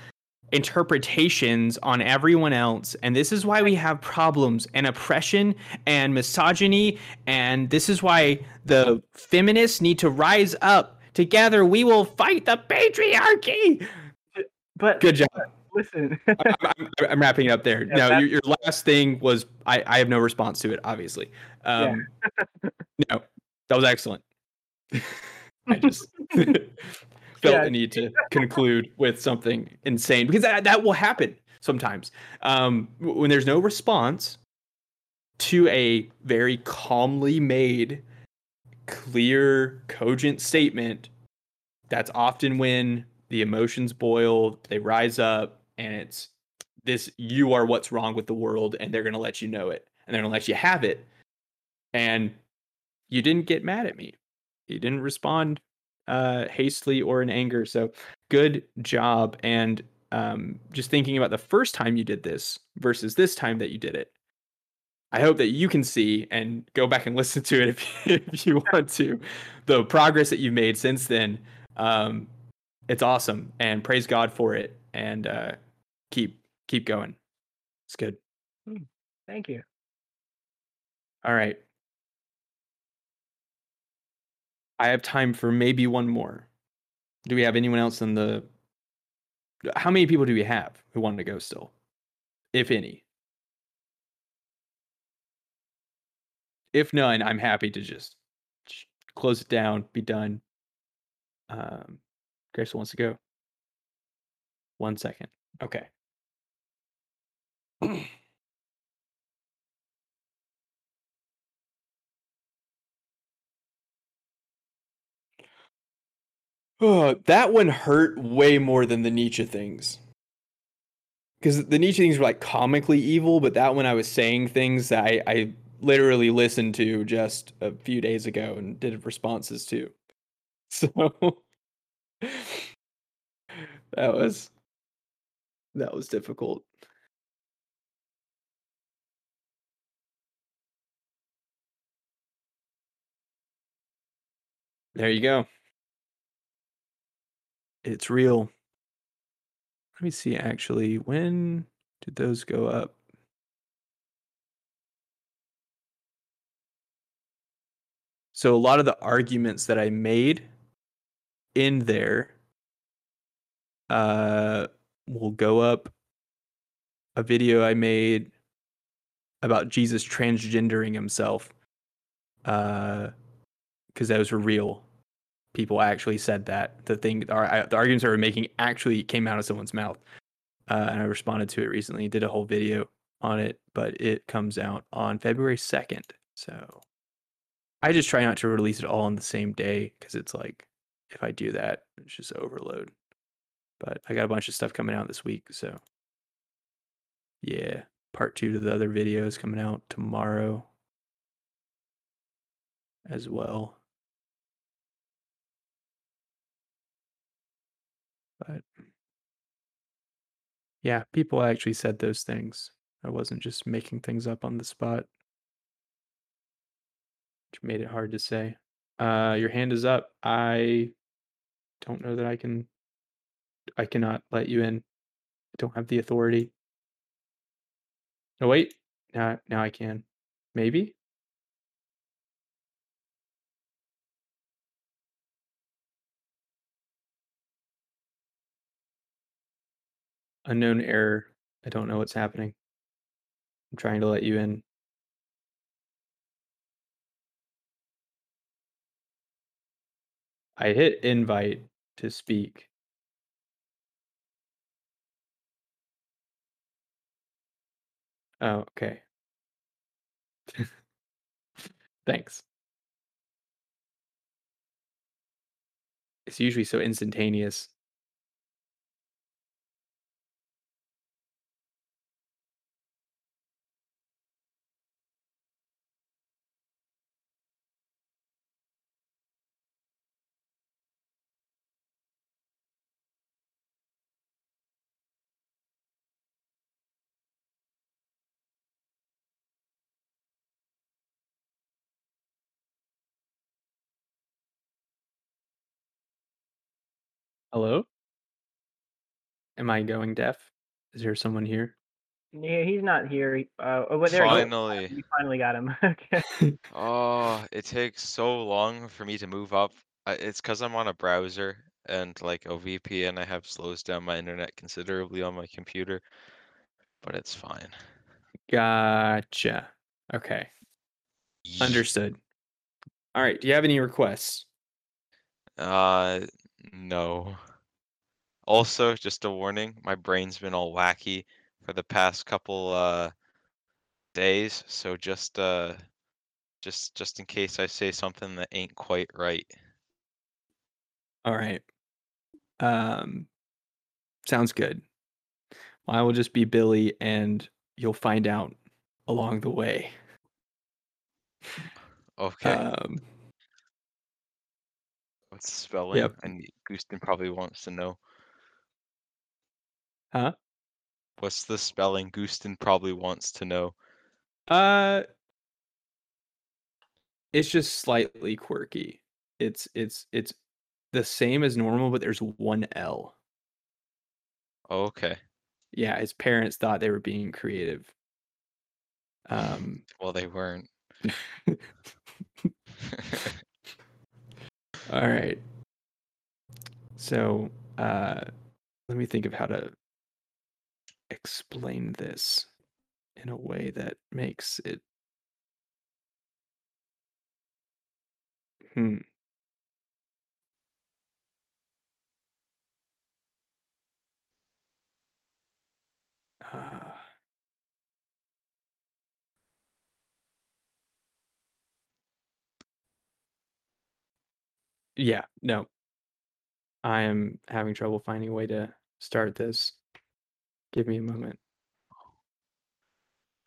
interpretations on everyone else and this is why we have problems and oppression and misogyny and this is why the feminists need to rise up. Together we will fight the patriarchy! But good job listen. I'm, I'm- wrapping it up there. Yeah, no that- your, your last thing was I, I have no response to it obviously. Um no that was excellent. I just felt Yeah. the need to conclude with something insane because that, that will happen sometimes. Um, when there's no response to a very calmly made clear cogent statement that's often when the emotions boil they rise up and it's this you are what's wrong with the world and they're going to let you know it and they're going to let you have it. And you didn't get mad at me. You didn't respond uh hastily or in anger so good job and um just thinking about the first time you did this versus this time that you did it i hope that you can see and go back and listen to it if, if you want to the progress that you've made since then um it's awesome and praise god for it and uh keep keep going. It's good. Thank you. all right i have time for maybe one more. Do we have anyone else in the how many people do we have who want to go still? If any. If none i'm happy to just close it down be done. Um grace wants to go. One second. Okay That one hurt way more than the Nietzsche things. Because the Nietzsche things were like comically evil, but that one I was saying things that I, I literally listened to just a few days ago and did responses to. So that was that was difficult. There you go. It's real. Let me see actually. When did those go up? So a lot of the arguments that I made in there uh will go up a video I made about Jesus transgendering himself. Uh because those were real. People actually said that. The thing, our, the arguments I were making actually came out of someone's mouth. Uh, and I responded to it recently. Did a whole video on it, but it comes out on February second. So I just try not to release it all on the same day because it's like if I do that, it's just overload. But I got a bunch of stuff coming out this week, so yeah. Part two to the other videos coming out tomorrow as well. But yeah, people actually said those things. I wasn't just making things up on the spot. Which made it hard to say. Uh your hand is up. I don't know that I can I cannot let you in. I don't have the authority. Oh wait. Now now I can. Maybe? Unknown error. I don't know what's happening. I'm trying to let you in. I hit invite to speak. Oh, okay. Thanks. It's usually so instantaneous. Hello? Am I going deaf? Is there someone here? Yeah, he's not here. he- Uh, oh, but there he is. Finally. We finally got him. okay. Oh, it takes so long for me to move up. I- It's because I'm on a browser and like a VPN I have slows down my internet considerably on my computer, but it's fine. Gotcha. Okay. Understood. All right. Do you have any requests? Uh, no. Also, just a warning, my brain's been all wacky for the past couple uh days, so just uh just just in case I say something that ain't quite right. All right. Um, sounds good. I will just be Bily, and you'll find out along the way. Okay. Um, What's spelling? yep. And Ghewsten probably wants to know. Huh? What's the spelling? Ghewsten probably wants to know. uh, it's just slightly quirky. It's it's it's the same as normal, but there's one L. Oh, okay. Yeah, his parents thought they were being creative. Um, Well, they weren't. all right. So, uh, let me think of how to explain this in a way that makes it. Hmm. Uh, yeah, no. I am having trouble finding a way to start this. Give me a moment.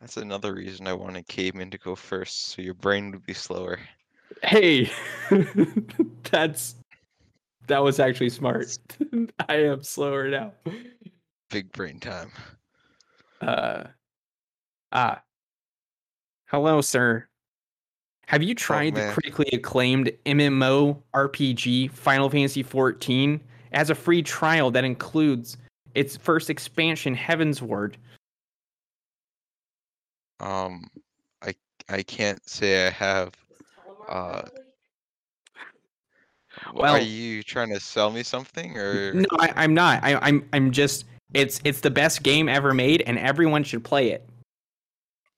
That's another reason I wanted Caveman to go first, so your brain would be slower. Hey, that's that was actually smart. I am slower now. Big brain time. Uh, ah, hello, sir. Have you tried the critically acclaimed MMO RPG Final Fantasy XIV? It has a free trial that includes its first expansion, Heavensward. Um, I I can't say I have. Uh, Well- are you trying to sell me something or? No, I, I'm not. I, I'm I'm just. It's it's the best game ever made, and everyone should play it.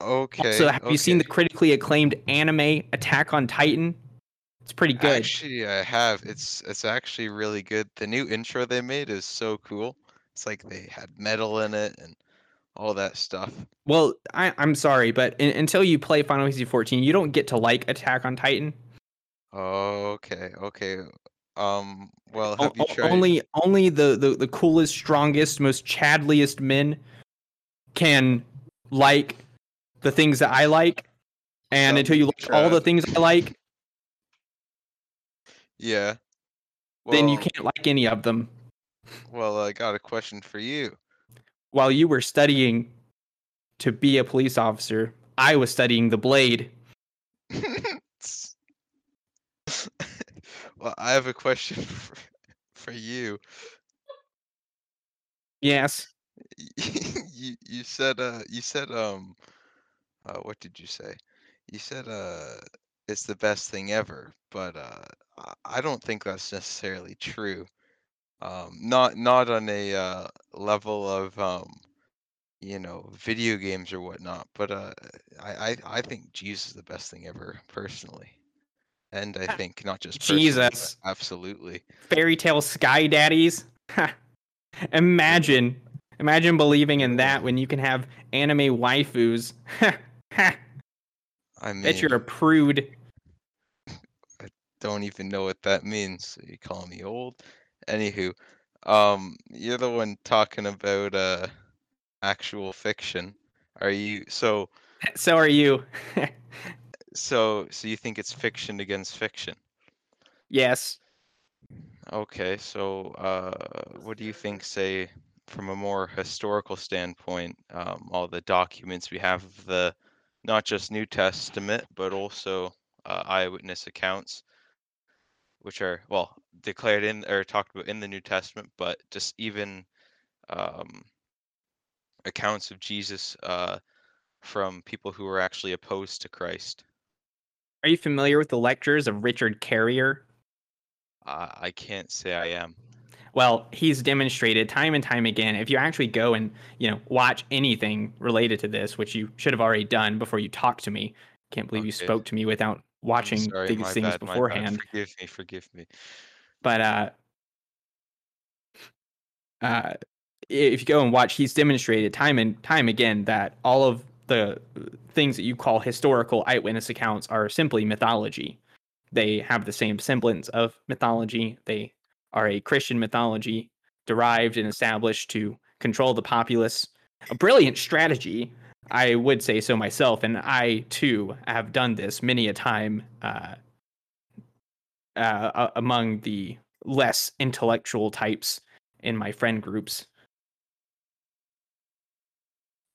Okay. So have you seen the critically acclaimed anime Attack on Titan? It's pretty good. Actually, I have. It's it's actually really good. The new intro they made is so cool. It's like they had metal in it and all that stuff. Well, I, I'm sorry, but in, until you play Final Fantasy 14, you don't get to like Attack on Titan. Okay, okay. Um, well, O- you tried? Only only the, the the coolest, strongest, most chadliest men can like the things that I like. And Some until you like all the things I like, Yeah. then you can't like any of them. Well, I got a question for you. While you were studying to be a police officer, I was studying the blade. well, I have a question for, for you. Yes. you you said uh you said um uh what did you say? You said uh it's the best thing ever, but uh I- I don't think that's necessarily true. Um not not on a uh level of um you know video games or whatnot, but uh I I, I think Jesus is the best thing ever personally. And I Ah, think not just personally, but Jesus. absolutely. Fairy tale sky daddies. Ha. imagine, imagine believing in that when you can have anime waifus. Ha. Ha. I mean, Bet you're a prude. I don't even know what that means. So you call me old? Anywho, um, you're the one talking about uh actual fiction. Are you so So are you. so so you think it's fiction against fiction? yes. Okay, so uh what do you think say from a more historical standpoint, um, all the documents we have of the not just New Testament, but also uh, eyewitness accounts, which are well declared in or talked about in the New Testament, but just even um, accounts of Jesus uh, from people who were actually opposed to Christ. Are you familiar with the lectures of Richard Carrier? Uh, I can't say I am. Well, he's demonstrated time and time again. If you actually go and you know watch anything related to this, which you should have already done before you talked to me. Can't believe you spoke to me without watching sorry, these things bad. beforehand. Forgive me, forgive me. But uh, uh, if you go and watch, he's demonstrated time and time again that all of the things that you call historical eyewitness accounts are simply mythology. They have the same semblance of mythology. They are a Christian mythology derived and established to control the populace. A brilliant strategy, I would say so myself, and I too have done this many a time uh, uh, among the less intellectual types in my friend groups.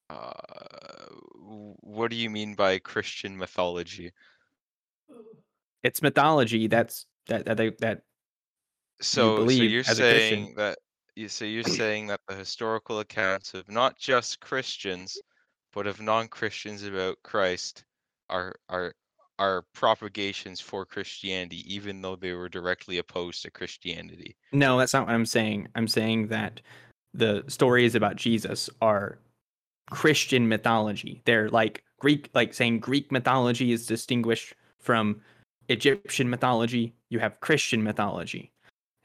Uh, what do you mean by Christian mythology? It's mythology that's that that they- that So, so believe you're as a saying that you so you're saying that the historical accounts of not just Christians, but of non-Christians about Christ are are are propagations for Christianity, even though they were directly opposed to Christianity. No, that's not what I'm saying. I'm saying that the stories about Jesus are Christian mythology. They're like Greek, like saying Greek mythology is distinguished from Egyptian mythology. You have Christian mythology,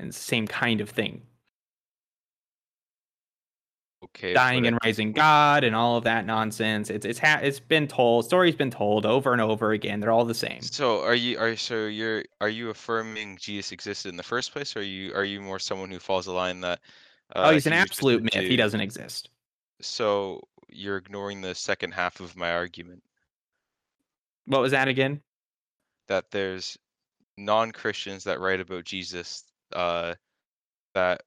and it's the same kind of thing. Okay, Dying and rising God and all of that nonsense. It's it's ha- it's been told. Stories been told over and over again. They're all the same. So are you are so you're are you affirming Jesus existed in the first place, or are you are you more someone who falls the line that uh, oh, he's an he was just a absolute myth. He doesn't exist. So you're ignoring the second half of my argument What was that again? that there's non-Christians that write about Jesus uh, that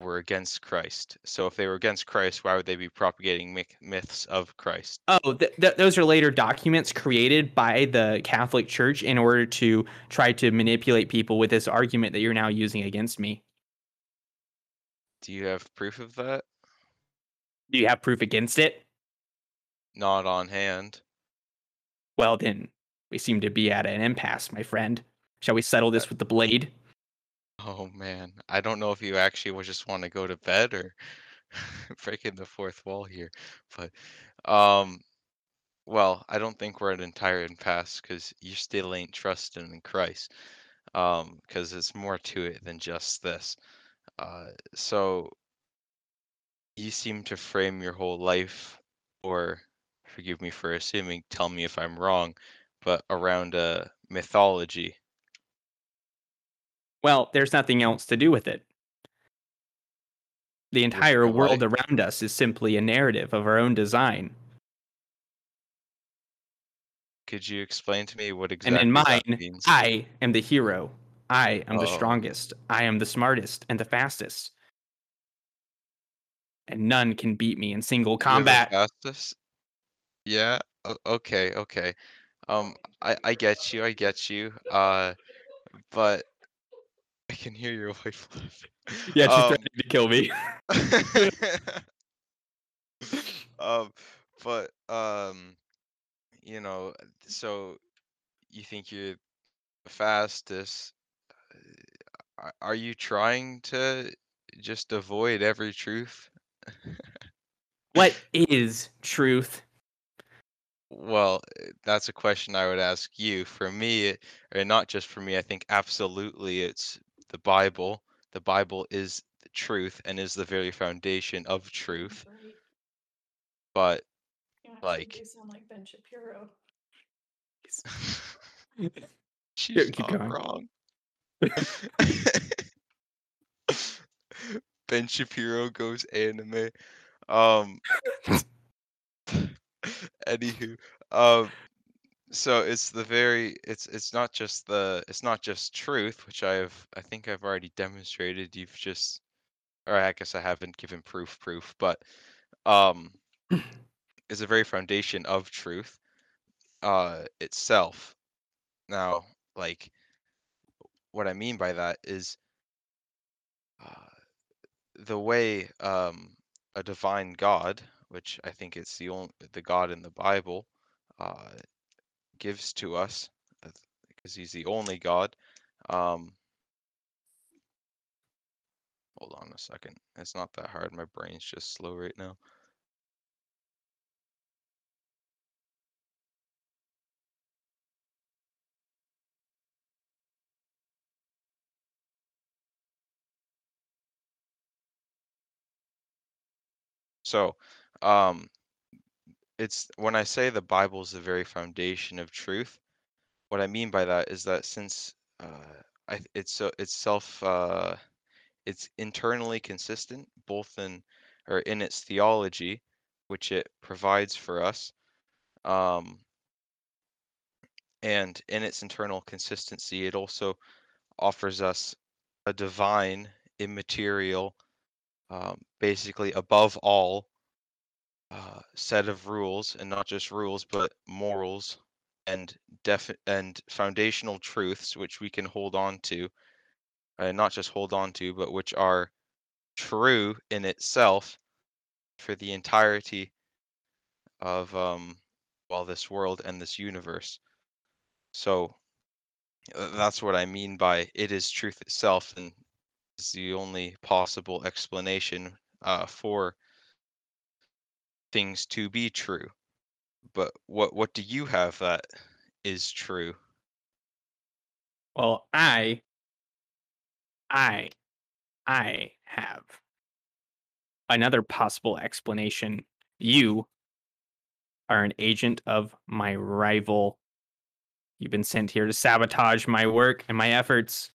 were against Christ. So if they were against Christ, why would they be propagating myth- myths of Christ? Oh, th- th- those are later documents created by the Catholic Church in order to try to manipulate people with this argument that you're now using against me. Do you have proof of that? Do you have proof against it? Not on hand. Well, then we seem to be at an impasse, my friend. Shall we settle this with the blade? Oh man, I don't know if you actually would just want to go to bed or breaking the fourth wall here, but um, well, I don't think we're at entire impasse because you still ain't trusting in Christ, um, because it's more to it than just this. Uh, so you seem to frame your whole life, or forgive me for assuming, tell me if I'm wrong, but around a mythology. Well, there's nothing else to do with it. The entire world around us is simply a narrative of our own design. Could you explain to me what exactly? And in mine? I am the hero. I am the Oh. strongest. I am the smartest and the fastest. And none can beat me in single the combat. fastest? Yeah. Okay. Okay. Um, I I get you. I get you. Uh, but I can hear your wife laughing. Yeah, she's Um, threatening to kill me. um, but um, you know, so you think you're the fastest? uh, Are, are you trying to just avoid every truth? what is truth? Well, uh, that's a question I would ask you. For me, and not just for me, I think absolutely it's the Bible. The Bible is the truth and is the very foundation of truth. Right. But You actually like- do sound like Ben Shapiro. she's keep not going. wrong. ben Shapiro goes anime. Um. Anywho, um, so it's the very it's it's not just the it's not just truth, which I have I think I've already demonstrated. You've just, or I guess I haven't given proof proof, but um, is the very foundation of truth, uh, itself. Now, like, what I mean by that is, uh, the way um a divine God, which I think it's the only the God in the Bible, uh, gives to us because he's the only God. Um, hold on a second. It's not that hard. My brain's just slow right now. So, um, it's when I say the Bible is the very foundation of truth. What I mean by that is that since uh, I, it's so it's self uh, it's internally consistent both in or in its theology, which it provides for us, um, and in its internal consistency, it also offers us a divine, immaterial, um, basically above all uh, set of rules, and not just rules, but morals and def- and foundational truths which we can hold on to, and not just hold on to, but which are true in itself for the entirety of um, well this world and this universe. So uh, that's what I mean by it is truth itself, and is the only possible explanation uh, for things to be true. But what what do you have that is true? Well, I, I, I have another possible explanation. You are an agent of my rival. You've been sent here to sabotage my work and my efforts.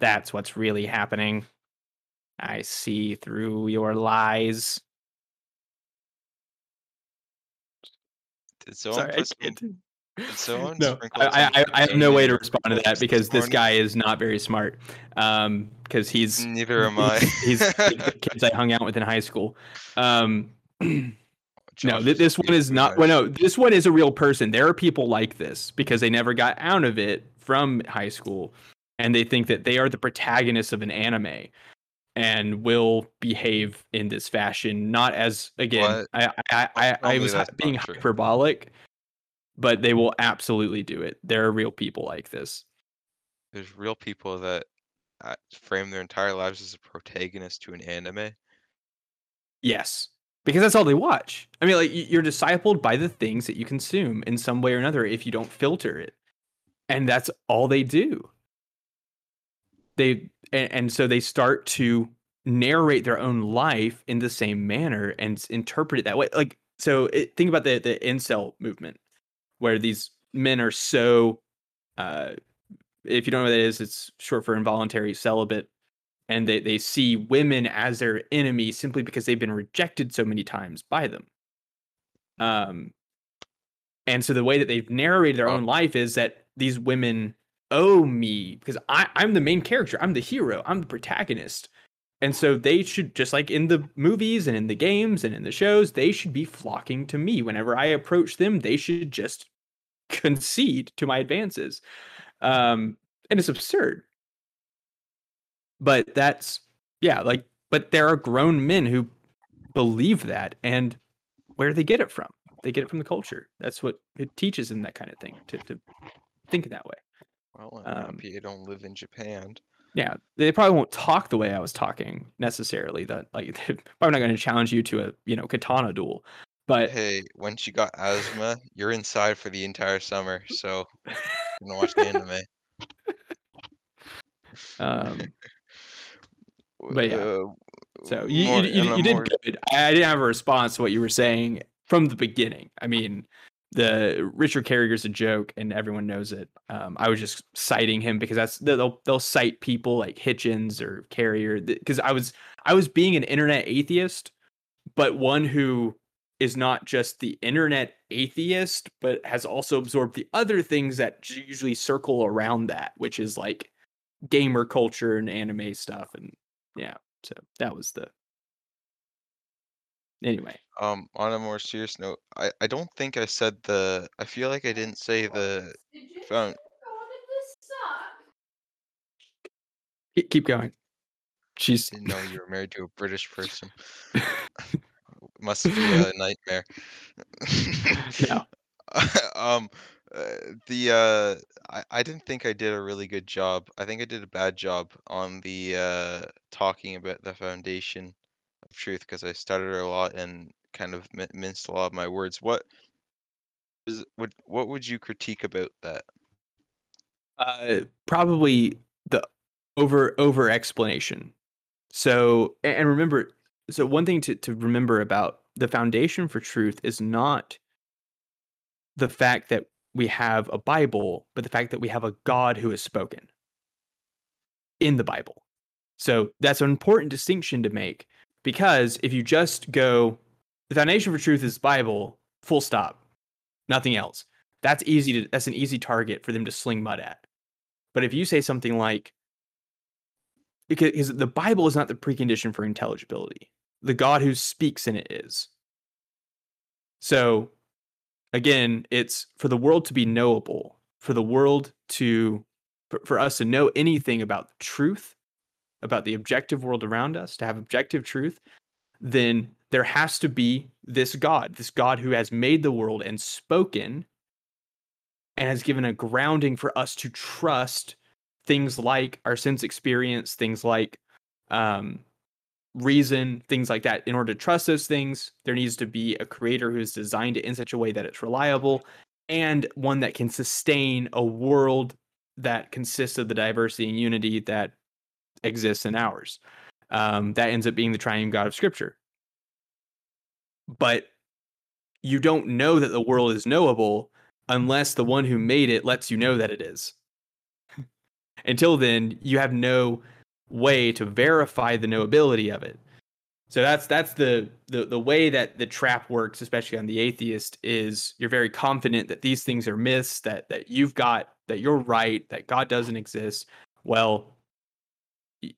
That's what's really happening. I see through your lies. Someone Sorry, I put some- can't. did someone No, I, I, I have no way to respond to that because this guy is not very smart. Um, because he's Neither am I. he's the kids I hung out with in high school. Um, no, th- this one is not. Well, no, this one is a real person. There are people like this because they never got out of it from high school, and they think that they are the protagonists of an anime, and will behave in this fashion. Not as again? I I I, I was being true. hyperbolic, but they will absolutely do it. There are real people like this. There's real people that uh, frame their entire lives as a protagonist to an anime. Yes, because that's all they watch. I mean, like you're discipled by the things that you consume in some way or another if you don't filter it, and that's all they do. They and, and so they start to narrate their own life in the same manner and interpret it that way. Like so, it, think about the the incel movement, where these men are so. Uh, if you don't know what that is, it's short for involuntary celibate and they, they see women as their enemy simply because they've been rejected so many times by them. Um, and so the way that they've narrated their Oh. own life is that these women owe me because I, I'm the main character, I'm the hero, I'm the protagonist. And so they should, just like in the movies and in the games and in the shows, they should be flocking to me. Whenever I approach them, they should just concede to my advances. Um, and it's absurd but that's yeah like but there are grown men who believe that and where do they get it from they get it from the culture that's what it teaches them that kind of thing to, to think that way Well, I'm Um, happy I don't live in Japan. yeah they probably won't talk the way i was talking necessarily that like they're probably not going to challenge you to a you know katana duel but Hey, once you got asthma, you're inside for the entire summer, so you're gonna watch the anime. um but yeah, Uh, So you, more- you, you, you did more- good. I I didn't have a response to what you were saying from the beginning. I mean, the Richard Carrier's a joke, and everyone knows it. Um, I was just citing him because that's they'll they'll cite people like Hitchens or Carrier because I was I was being an internet atheist, but one who is not just the internet atheist, but has also absorbed the other things that usually circle around that, which is like gamer culture and anime stuff, and yeah. So that was the. Anyway, Um, on a more serious note, I, I don't think I said the. I feel like I didn't say the. Did you Found- God, did this keep, keep going. She's Didn't know you were married to a British person. Must be a nightmare. No. um, uh, the uh, I, I didn't think I did a really good job. I think I did a bad job on the uh talking about the foundation of truth because I stuttered a lot and kind of min- minced a lot of my words. What is would what would you critique about that? uh, probably the over over explanation. So and remember, so one thing to, to remember about the foundation for truth is not the fact that we have a Bible, but the fact that we have a God who has spoken in the Bible. So that's an important distinction to make because if you just go, the foundation for truth is Bible, full stop, nothing else. That's easy to that's an easy target for them to sling mud at. But if you say something like because, the Bible is not the precondition for intelligibility. The God who speaks in it is. So again, it's for the world to be knowable, for the world to for, for us to know anything about truth, about the objective world around us, to have objective truth, then there has to be this God, this God who has made the world and spoken and has given a grounding for us to trust things like our sense experience, things like um, reason, things like that. In order to trust those things, there needs to be a creator who has designed it in such a way that it's reliable and one that can sustain a world that consists of the diversity and unity that exists in ours. Um, that ends up being the triune God of Scripture. But you don't know that the world is knowable unless the one who made it lets you know that it is. Until then, you have no way to verify the knowability of it. So that's that's the, the the way that the trap works, especially on the atheist, is you're very confident that these things are myths, that that you've got that you're right, that God doesn't exist. Well,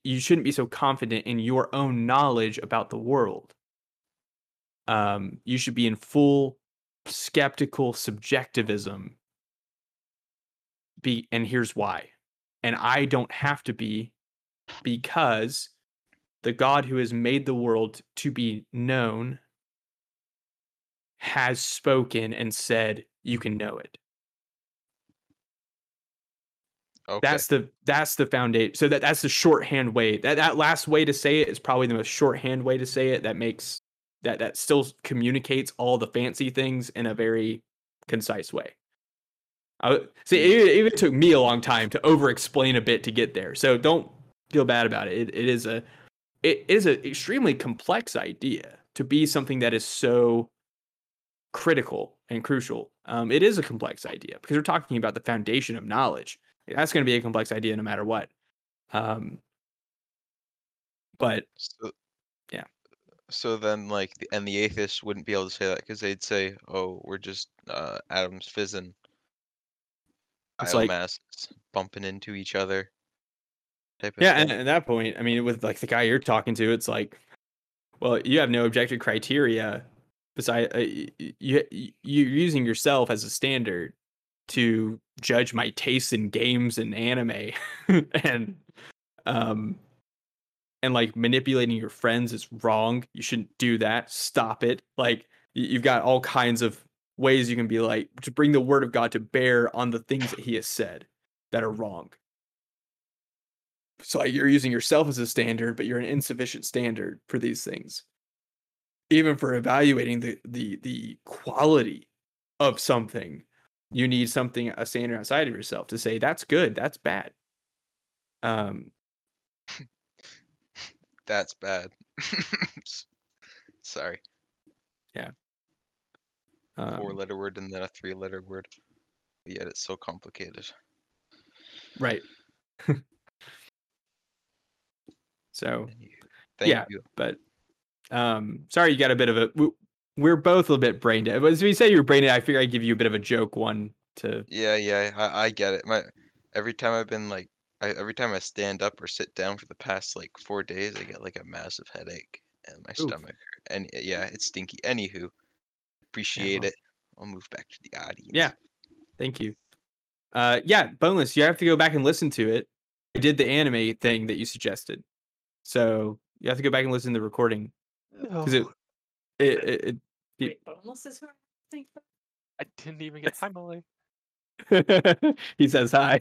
you shouldn't be so confident in your own knowledge about the world. Um, you should be in full skeptical subjectivism. Be and here's why. And I don't have to be because the God who has made the world to be known has spoken and said, you can know it. Okay. That's the that's the foundation. So that that's the shorthand way. That that last way to say it is probably the most shorthand way to say it. That makes that that still communicates all the fancy things in a very concise way. I, see, it, it even took me a long time to over explain a bit to get there. So don't feel bad about it. It, it is a it is an extremely complex idea to be something that is so critical and crucial. Um, it is a complex idea because we're talking about the foundation of knowledge. That's going to be a complex idea no matter what. Um, but So. So then, like, the, and the atheists wouldn't be able to say that because they'd say, "Oh, we're just uh, atoms fizzing, It's like- biomass bumping into each other." Type of yeah, and at that point, I mean, with like the guy you're talking to, it's like, well, you have no objective criteria. Besides, uh, you you're using yourself as a standard to judge my tastes in games and anime, and um, and like manipulating your friends is wrong. You shouldn't do that. Stop it. Like you've got all kinds of ways you can be like to bring the word of God to bear on the things that He has said that are wrong. So like you're using yourself as a standard, but you're an insufficient standard for these things. Even for evaluating the the the quality of something, you need something a standard outside of yourself to say that's good, that's bad. Um, That's bad. Sorry, um four-letter word and then a three-letter word. Yet it's so complicated. right. so Thank Yeah. you. but um sorry you got a bit of a we- we're both a little bit brain dead but as we say you're brain dead i figure i'd give you a bit of a joke one to Yeah, yeah, I, I get it. My every time I've been like, I, every time I stand up or sit down for the past like four days, I get like a massive headache and my Oof. stomach. And uh, yeah, it's stinky. Anywho, appreciate well. it. I'll move back to the audience. Yeah. Thank you. Uh, yeah, boneless. You have to go back and listen to it. I did the anime thing that you suggested, so you have to go back and listen to the recording because it, it, it, it, Wait, boneless is who I think. I didn't even get hi Molly. he says hi.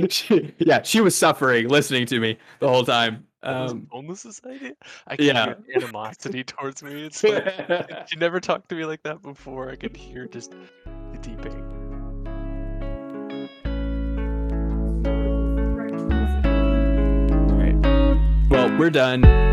she, yeah, she was suffering listening to me the whole time. Um, boneless's idea. I can yeah. hear animosity towards me. It's like she never talked to me like that before. I could hear just the deep anger. All right. Well, we're done.